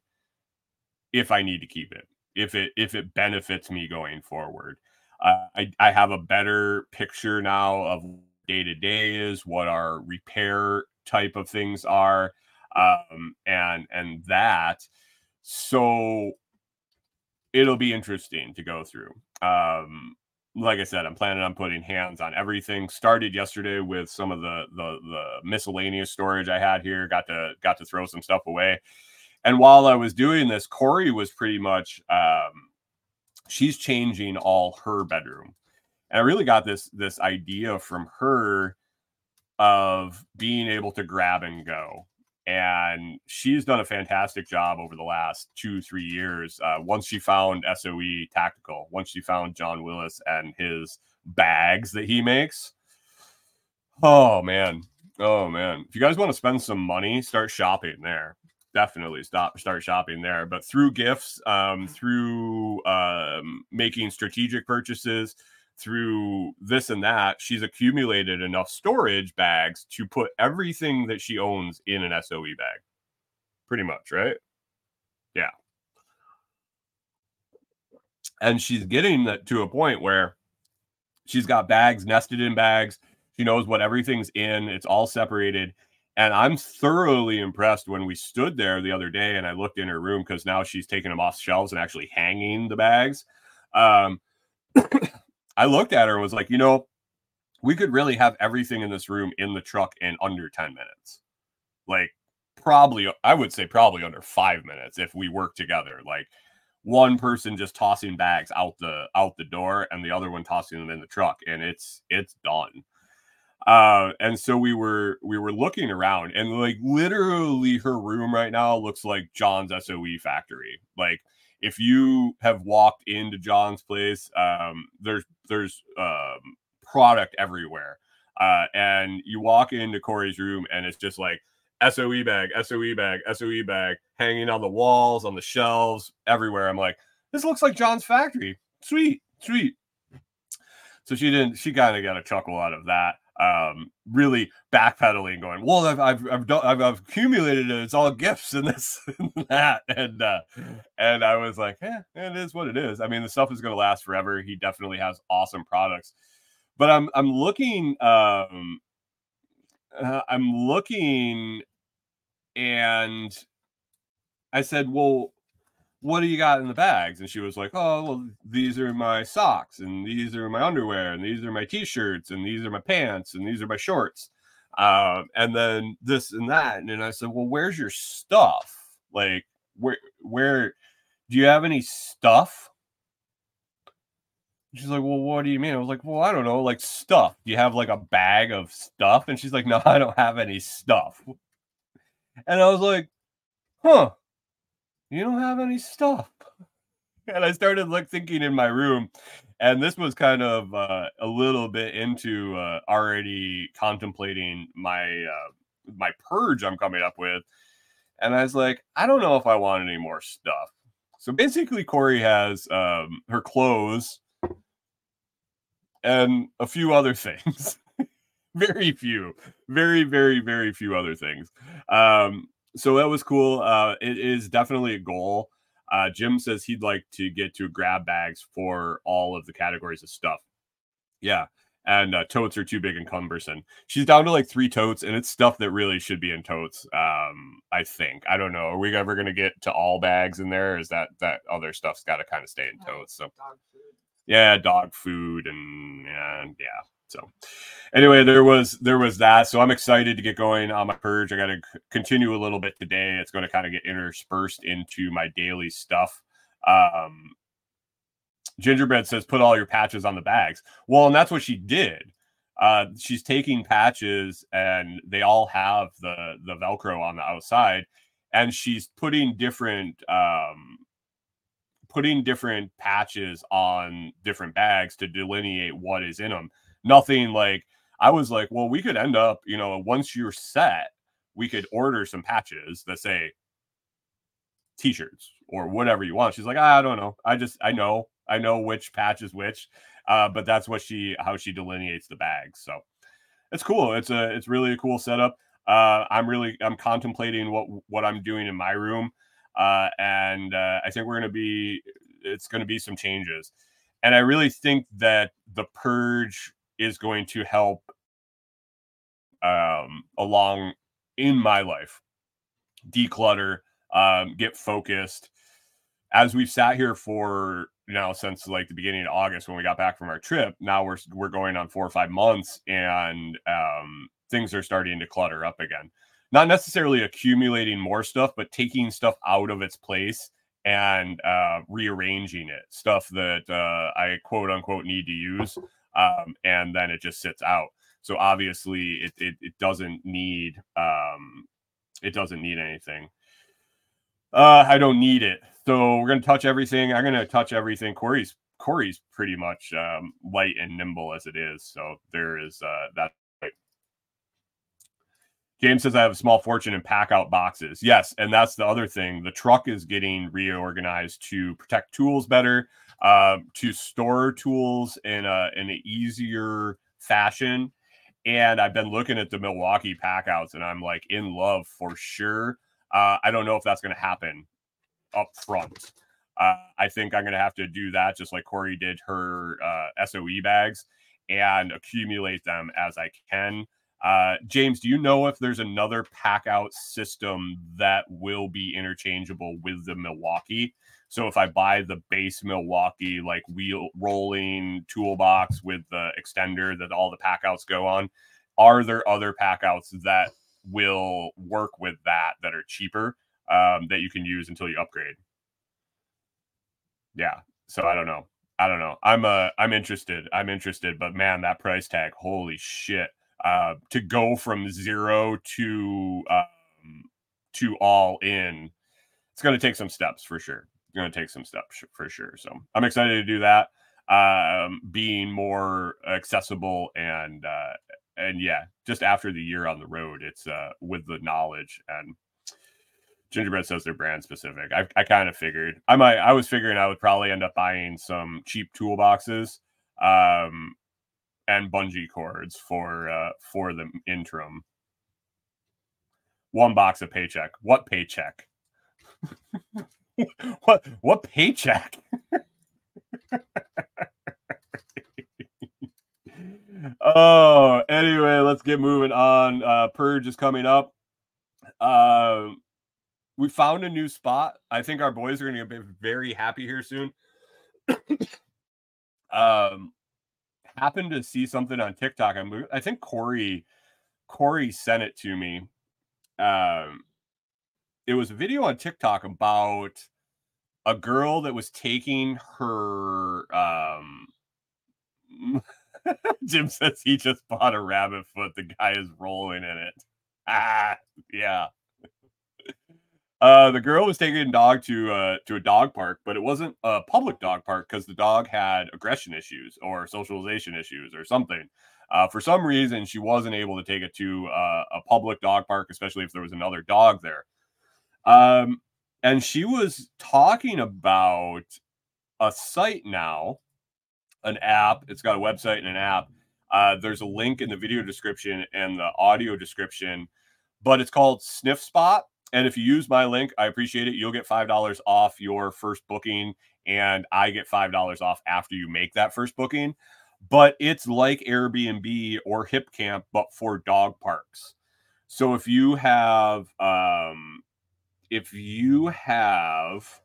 if I need to keep it, if it if it benefits me going forward. Uh, I I have a better picture now of day to day is what our repair type of things are, um, and and that. So it'll be interesting to go through. Um, like I said, I'm planning on putting hands on everything. Started yesterday with some of the the the miscellaneous storage I had here. Got to got to throw some stuff away. And while I was doing this, Corey was pretty much um, she's changing all her bedroom. And I really got this this idea from her of being able to grab and go and she's done a fantastic job over the last two three years uh, once she found soe tactical once she found john willis and his bags that he makes. Oh man. Oh man. If you guys want to spend some money start shopping there. Definitely stop start shopping there. But through gifts um, through um, making strategic purchases through this and that, she's accumulated enough storage bags to put everything that she owns in an SOE bag. Pretty much, right? Yeah. And she's getting that to a point where she's got bags nested in bags. She knows what everything's in, it's all separated. And I'm thoroughly impressed when we stood there the other day and I looked in her room because now she's taking them off shelves and actually hanging the bags. Um, I looked at her and was like, you know, we could really have everything in this room in the truck in under 10 minutes. Like, probably, I would say probably under five minutes if we work together. Like, one person just tossing bags out the out the door and the other one tossing them in the truck and it's it's done uh and so we were we were looking around and like literally her room right now looks like john's soe factory like if you have walked into john's place um there's there's um product everywhere uh and you walk into corey's room and it's just like SOE bag, SOE bag, SOE bag hanging on the walls, on the shelves, everywhere. I'm like, this looks like John's factory. Sweet, sweet. So she didn't, she kind of got a chuckle out of that. Um, really backpedaling, going, well, I've, I've, I've, done, I've, I've accumulated it. It's all gifts and this and that. And, uh, and I was like, yeah, it is what it is. I mean, the stuff is going to last forever. He definitely has awesome products, but I'm, I'm looking, um, uh, I'm looking and I said, Well, what do you got in the bags? And she was like, Oh, well, these are my socks, and these are my underwear, and these are my t shirts, and these are my pants, and these are my shorts. Um, and then this and that. And I said, Well, where's your stuff? Like, where, where do you have any stuff? She's like, Well, what do you mean? I was like, Well, I don't know, like stuff. Do you have like a bag of stuff? And she's like, No, I don't have any stuff. And I was like, Huh, you don't have any stuff. And I started like thinking in my room, and this was kind of uh, a little bit into uh, already contemplating my uh, my purge I'm coming up with. And I was like, I don't know if I want any more stuff. So basically, Corey has um, her clothes and a few other things. very few, very, very, very few other things. Um, so that was cool. Uh, it is definitely a goal. Uh, Jim says he'd like to get to grab bags for all of the categories of stuff. Yeah. And uh, totes are too big and cumbersome. She's down to like three totes, and it's stuff that really should be in totes. Um, I think. I don't know. Are we ever going to get to all bags in there? Is that that other stuff's got to kind of stay in totes? So yeah, dog food and and yeah. So anyway, there was there was that. So I'm excited to get going on my purge. I got to c- continue a little bit today. It's going to kind of get interspersed into my daily stuff. Um, Gingerbread says put all your patches on the bags. Well, and that's what she did. Uh, she's taking patches and they all have the the Velcro on the outside, and she's putting different um, putting different patches on different bags to delineate what is in them. Nothing like I was like, well, we could end up, you know, once you're set, we could order some patches that say t-shirts or whatever you want. She's like, I don't know. I just I know. I know which patch is which. Uh, but that's what she how she delineates the bags. So it's cool. It's a it's really a cool setup. Uh, I'm really I'm contemplating what what I'm doing in my room uh, and uh, I think we're to be it's to be some changes, and I really think that the purge is going to help um, along in my life declutter, um, get focused. As we've sat here for now since like the beginning of August when we got back from our trip, now we're we're going on four or five months, and um, things are starting to clutter up again not necessarily accumulating more stuff, but taking stuff out of its place and uh, rearranging it, stuff that uh, I quote unquote need to use, um, and then it just sits out. So obviously, it it, it doesn't need um, it doesn't need anything. Uh, I don't need it. So we're gonna touch everything. I'm gonna touch everything. Corey's Corey's pretty much um, light and nimble as it is. So there is uh, that James says I have a small fortune in pack out boxes. Yes, and that's the other thing. The truck is getting reorganized to protect tools better, uh, to store tools in a in an easier fashion. And I've been looking at the Milwaukee pack outs, and I'm like in love for sure. Uh, I don't know if that's going to happen up front. Uh, I think I'm going to have to do that, just like Corey did her uh, SOE bags, and accumulate them as I can. Uh, James, do you know if there's another pack out system that will be interchangeable with the Milwaukee? So if I buy the base Milwaukee like wheel rolling toolbox with the extender that all the pack outs go on, are there other pack outs that will work with that that are cheaper um, that you can use until you upgrade? Yeah. So I don't know. I don't know. I'm uh I'm interested. I'm interested, but man, that price tag, holy shit. Uh to go from zero to um to all in, it's gonna take some steps for sure. It's gonna take some steps for sure. So I'm excited to do that. Um being more accessible and uh and yeah, just after the year on the road, it's uh with the knowledge and Gingerbread says they're brand specific. I, I kind of figured I might. I was figuring I would probably end up buying some cheap toolboxes, um, and bungee cords for uh, for the interim. One box of paycheck. What paycheck? what what paycheck? oh, anyway, let's get moving on. Uh, Purge is coming up. Um, we found a new spot. I think our boys are going to be very happy here soon. um, happened to see something on TikTok. I'm, I think Corey Corey sent it to me. Um, it was a video on TikTok about a girl that was taking her. Um, Jim says he just bought a rabbit foot. The guy is rolling in it. Ah, yeah. Uh, the girl was taking a dog to uh, to a dog park, but it wasn't a public dog park because the dog had aggression issues or socialization issues or something. Uh, for some reason, she wasn't able to take it to uh, a public dog park, especially if there was another dog there. Um, and she was talking about a site now, an app. It's got a website and an app. Uh, there's a link in the video description and the audio description, but it's called Sniffspot and if you use my link, I appreciate it. You'll get $5 off your first booking, and I get $5 off after you make that first booking. But it's like Airbnb or Hipcamp, but for dog parks. So if you have, um, if you have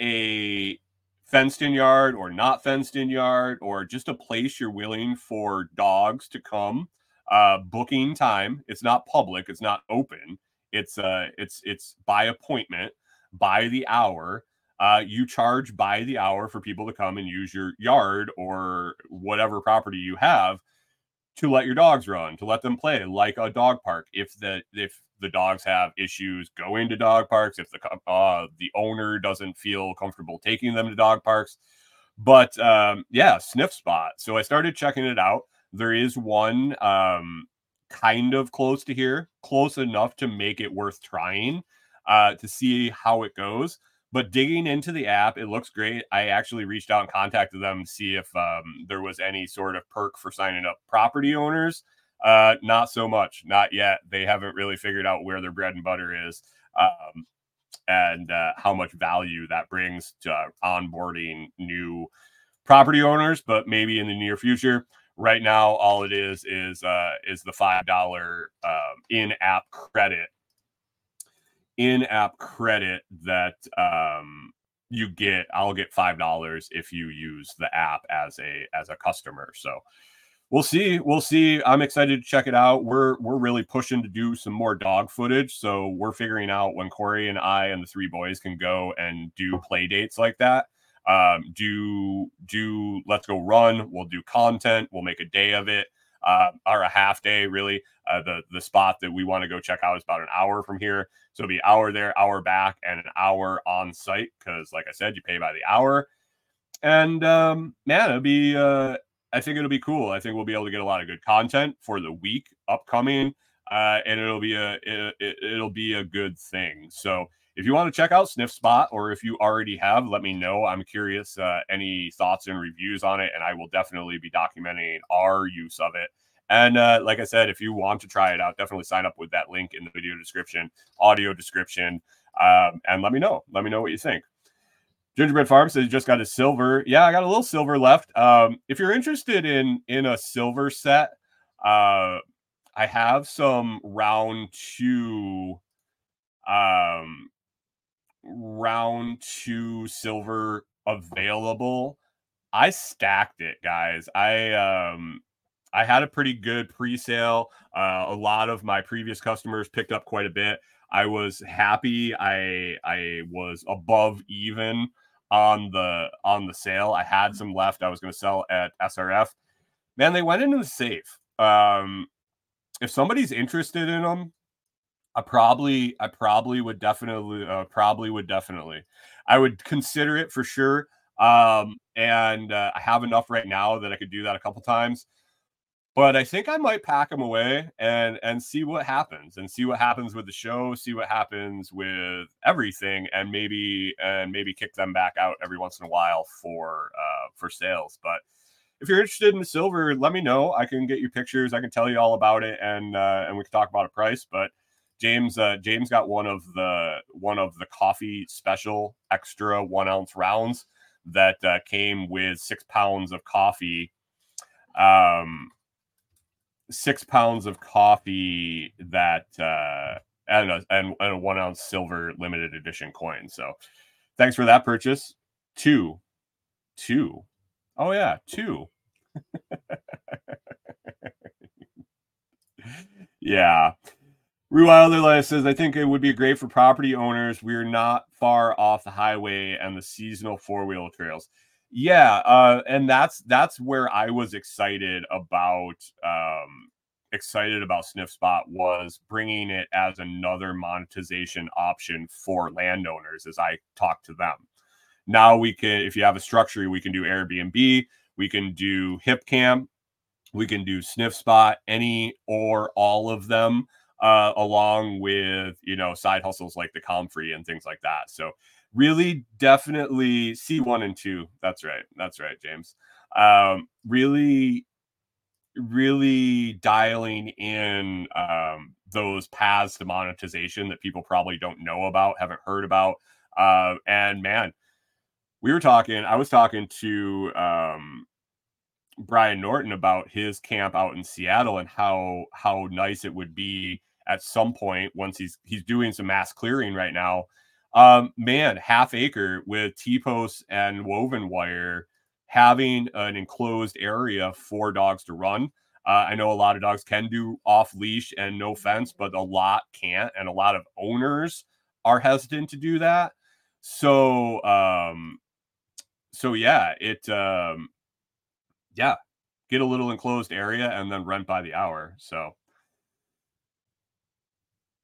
a fenced in yard or not fenced in yard or just a place you're willing for dogs to come, uh, booking time, it's not public, it's not open it's uh it's it's by appointment, by the hour. Uh, you charge by the hour for people to come and use your yard or whatever property you have to let your dogs run, to let them play like a dog park. If the if the dogs have issues going to dog parks, if the uh, the owner doesn't feel comfortable taking them to dog parks, but um, yeah, Sniffspot. So I started checking it out. There is one um, kind of close to here, close enough to make it worth trying uh, to see how it goes. But digging into the app, it looks great. I actually reached out and contacted them to see if um, there was any sort of perk for signing up property owners. Uh, not so much, not yet. They haven't really figured out where their bread and butter is um, and uh, how much value that brings to onboarding new property owners. But maybe in the near future, Right now, all it is is uh, is the five dollar um, in app credit, in app credit that um, you get. I'll get five dollars if you use the app as a as a customer. So we'll see. We'll see. I'm excited to check it out. We're we're really pushing to do some more dog footage. So we're figuring out when Corey and I and the three boys can go and do play dates like that um, do do let's go run. We'll do content. We'll make a day of it uh, or a half day really. Uh, the the spot that we want to go check out is about an hour from here. So it'll be hour there hour back and an hour on site because like i said you pay by the hour. And um, man it'll be uh, i think it'll be cool. I think we'll be able to get a lot of good content for the week upcoming uh, and it'll be a it, it'll be a good thing. So if you want to check out Sniffspot, or if you already have, let me know. I'm curious uh, any thoughts and reviews on it, and I will definitely be documenting our use of it. And uh, like I said, if you want to try it out, definitely sign up with that link in the video description, audio description, um, and let me know. Let me know what you think. Gingerbread Farm says just got a silver. Yeah, I got a little silver left. Um, if you're interested in in a silver set, uh, I have some round two um round two silver available, I stacked it, guys. I um I had a pretty good pre-sale. Uh, a lot of my previous customers picked up quite a bit. I was happy. I I was above even on the on the sale. I had some left. I was going to sell at SRF. Man, they went into the safe. Um, if somebody's interested in them, I probably I probably would definitely uh, probably would definitely I would consider it for sure. Um, and uh, I have enough right now that I could do that a couple times but I think I might pack them away and and see what happens and see what happens with the show, see what happens with everything, and maybe and maybe kick them back out every once in a while for uh, for sales. But if you're interested in the silver, let me know. I can get you pictures. I can tell you all about it, and uh, and we can talk about a price. But James uh, James got one of the one of the coffee special extra one ounce rounds that uh, came with six pounds of coffee. Um, six pounds of coffee that uh and a, and, and a one ounce silver limited edition coin. So thanks for that purchase. Two, two. Oh yeah, two. yeah. Rewilder Life says, I think it would be great for property owners. We're not far off the highway and the seasonal four wheel trails. Yeah, uh, and that's that's where I was excited about um, excited about Sniffspot was bringing it as another monetization option for landowners as I talked to them. Now we can, if you have a structure, we can do Airbnb, we can do Hip Hipcamp, we can do Sniffspot, any or all of them, uh, along with you know side hustles like the Comfrey and things like that. So really definitely C1 and 2. That's right. That's right, James. Um, really, really dialing in um, those paths to monetization that people probably don't know about, haven't heard about. Uh, and man, we were talking, I was talking to um, Brian Norton about his camp out in Seattle and how how nice it would be at some point once he's he's doing some mass clearing right now um, man, half acre with T posts and woven wire, having an enclosed area for dogs to run. Uh, I know a lot of dogs can do off leash and no fence, but a lot can't, and a lot of owners are hesitant to do that. So, um, so yeah, it, um, yeah, get a little enclosed area and then rent by the hour. So,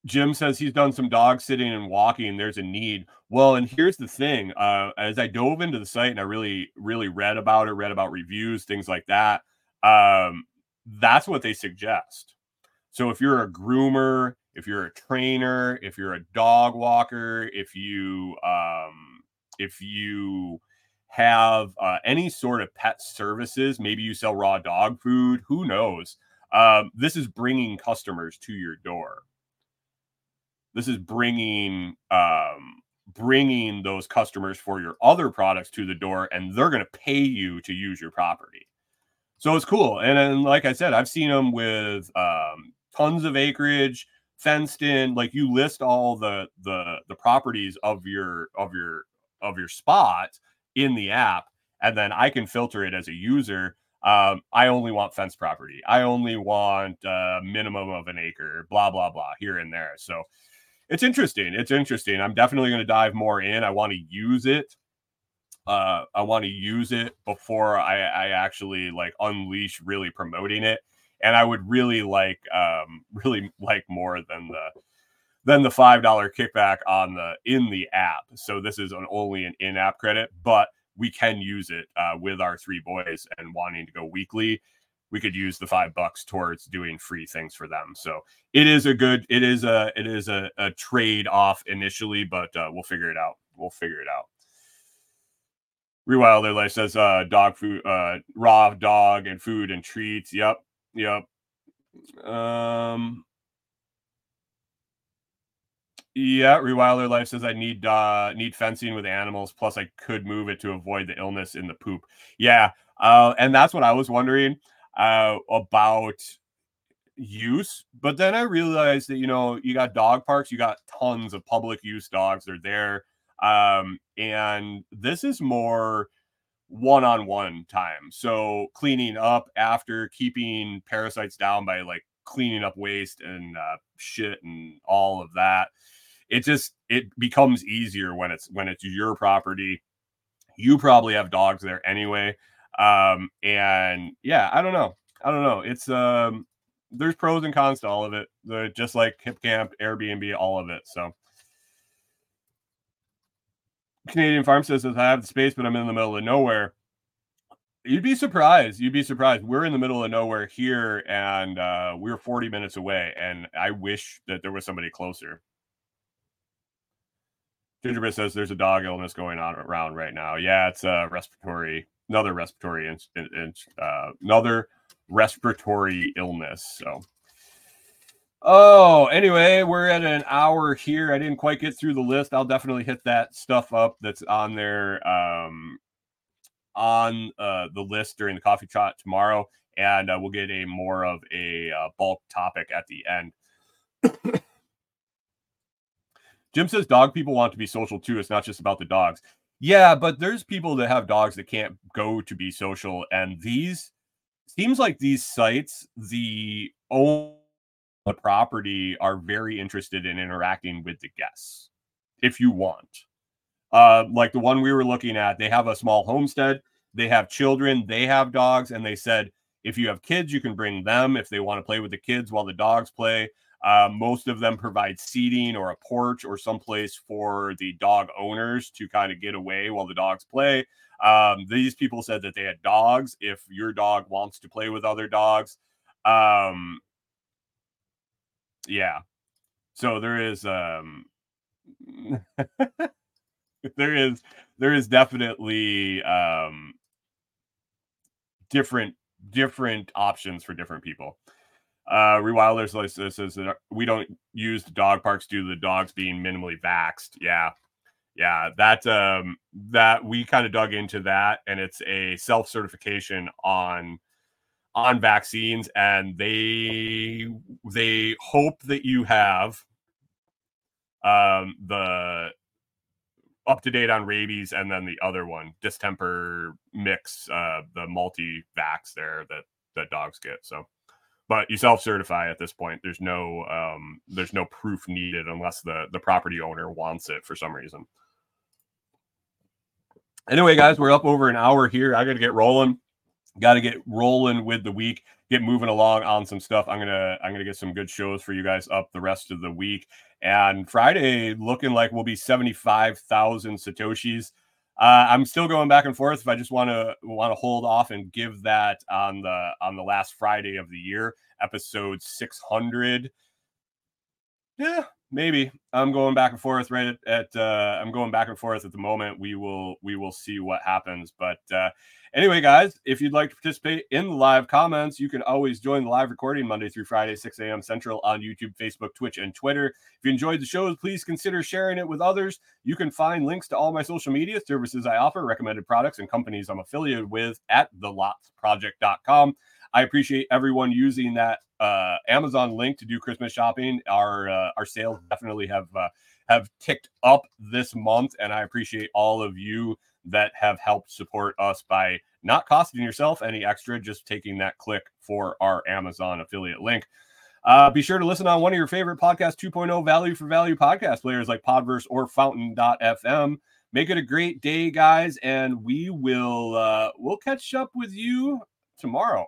Jim says he's done some dog sitting and walking. There's a need. Well, and here's the thing: uh, as I dove into the site and I really, really read about it, read about reviews, things like that. Um, that's what they suggest. So if you're a groomer, if you're a trainer, if you're a dog walker, if you, um, if you have uh, any sort of pet services, maybe you sell raw dog food. Who knows? Um, this is bringing customers to your door this is bringing um, bringing those customers for your other products to the door, and they're going to pay you to use your property. So it's cool. And then, like I said, I've seen them with um, tons of acreage, fenced in. Like you list all the the the properties of your of your of your spot in the app, and then I can filter it as a user. Um, I only want fence property. I only want a uh, minimum of an acre. Blah blah blah here and there. So it's interesting. It's interesting. I'm definitely going to dive more in. I want to use it. Uh, I want to use it before I, I actually like unleash really promoting it. And I would really like, um, really like more than the than the five dollar kickback on the in the app. So this is an only an in app credit, but we can use it uh, with our three boys and wanting to go weekly we could use the five bucks towards doing free things for them. So it is a good, it is a, it is a, a trade off initially, but uh, we'll figure it out. We'll figure it out. Rewilder Life says uh, dog food, uh, raw dog and food and treats. Yep, yep. Um, yeah, Rewilder Life says I need uh need fencing with animals. Plus, I could move it to avoid the illness in the poop. Yeah, uh, and that's what I was wondering uh, about use. But then I realized that, you know, you got dog parks, you got tons of public use dogs. They're there. Um, and this is more one-on-one time. So cleaning up after keeping parasites down by like cleaning up waste and uh, shit and all of that. It just it becomes easier when it's when it's your property. You probably have dogs there anyway. Um, and yeah, I don't know. I don't know. It's um there's pros and cons to all of it. The just like Hipcamp, Airbnb, all of it. So Canadian Farm says I have the space, but I'm in the middle of nowhere. You'd be surprised. You'd be surprised. We're in the middle of nowhere here, and uh, we're 40 minutes away. And I wish that there was somebody closer. Gingerbread says there's a dog illness going on around right now. Yeah, it's a respiratory, another respiratory, in, in, uh, another respiratory illness. So, oh, anyway, we're at an hour here. I didn't quite get through the list. I'll definitely hit that stuff up that's on there um, on uh, the list during the coffee chat tomorrow, and uh, we'll get a more of a uh, bulk topic at the end. Jim says dog people want to be social too. It's not just about the dogs. Yeah, but there's people that have dogs that can't go to be social, and these seems like these sites, the owner the property are very interested in interacting with the guests if you want. Uh, like the one we were looking at, they have a small homestead, they have children, they have dogs, and they said if you have kids, you can bring them if they want to play with the kids while the dogs play. Uh, most of them provide seating or a porch or someplace for the dog owners to kind of get away while the dogs play. Um, these people said that they had dogs if your dog wants to play with other dogs. Um, yeah. So there is um there is there is definitely um different different options for different people. Uh Rewilders like this says that we don't use the dog parks due to the dogs being minimally vaxed. Yeah. Yeah, that um that we kind of dug into that and it's a self-certification on on vaccines and they they hope that you have um the up to date on rabies and then the other one distemper mix uh the multi vax there that that dogs get so but you self certify at this point. There's no um there's no proof needed unless the the property owner wants it for some reason. Anyway guys we're up over an hour here. I gotta get rolling. Got to get rolling with the week get moving along on some stuff. I'm gonna i'm gonna get some good shows for you guys up the rest of the week. And friday looking like we'll be 75000 satoshis uh, i'm still going back and forth if i just want to want to hold off and give that on the on the last friday of the year episode 600 yeah maybe. I'm going back and forth right at, at uh, i'm going back and forth at the moment. We will we will see what happens but uh Anyway, guys, if you'd like to participate in the live comments, you can always join the live recording Monday through Friday, 6 a.m. Central on YouTube, Facebook, Twitch, and Twitter. If you enjoyed the shows, please consider sharing it with others. You can find links to all my social media services I offer, recommended products, and companies I'm affiliated with at thelotsproject.com. I appreciate everyone using that uh, Amazon link to do Christmas shopping. Our uh, our sales definitely have uh, have ticked up this month, and I appreciate all of you that have helped support us by not costing yourself any extra, just taking that click for our Amazon affiliate link. Uh, be sure to listen on one of your favorite podcast 2.0 value for value podcast players like Podverse or Fountain.fm. Make it a great day, guys, and we will uh, we'll catch up with you tomorrow.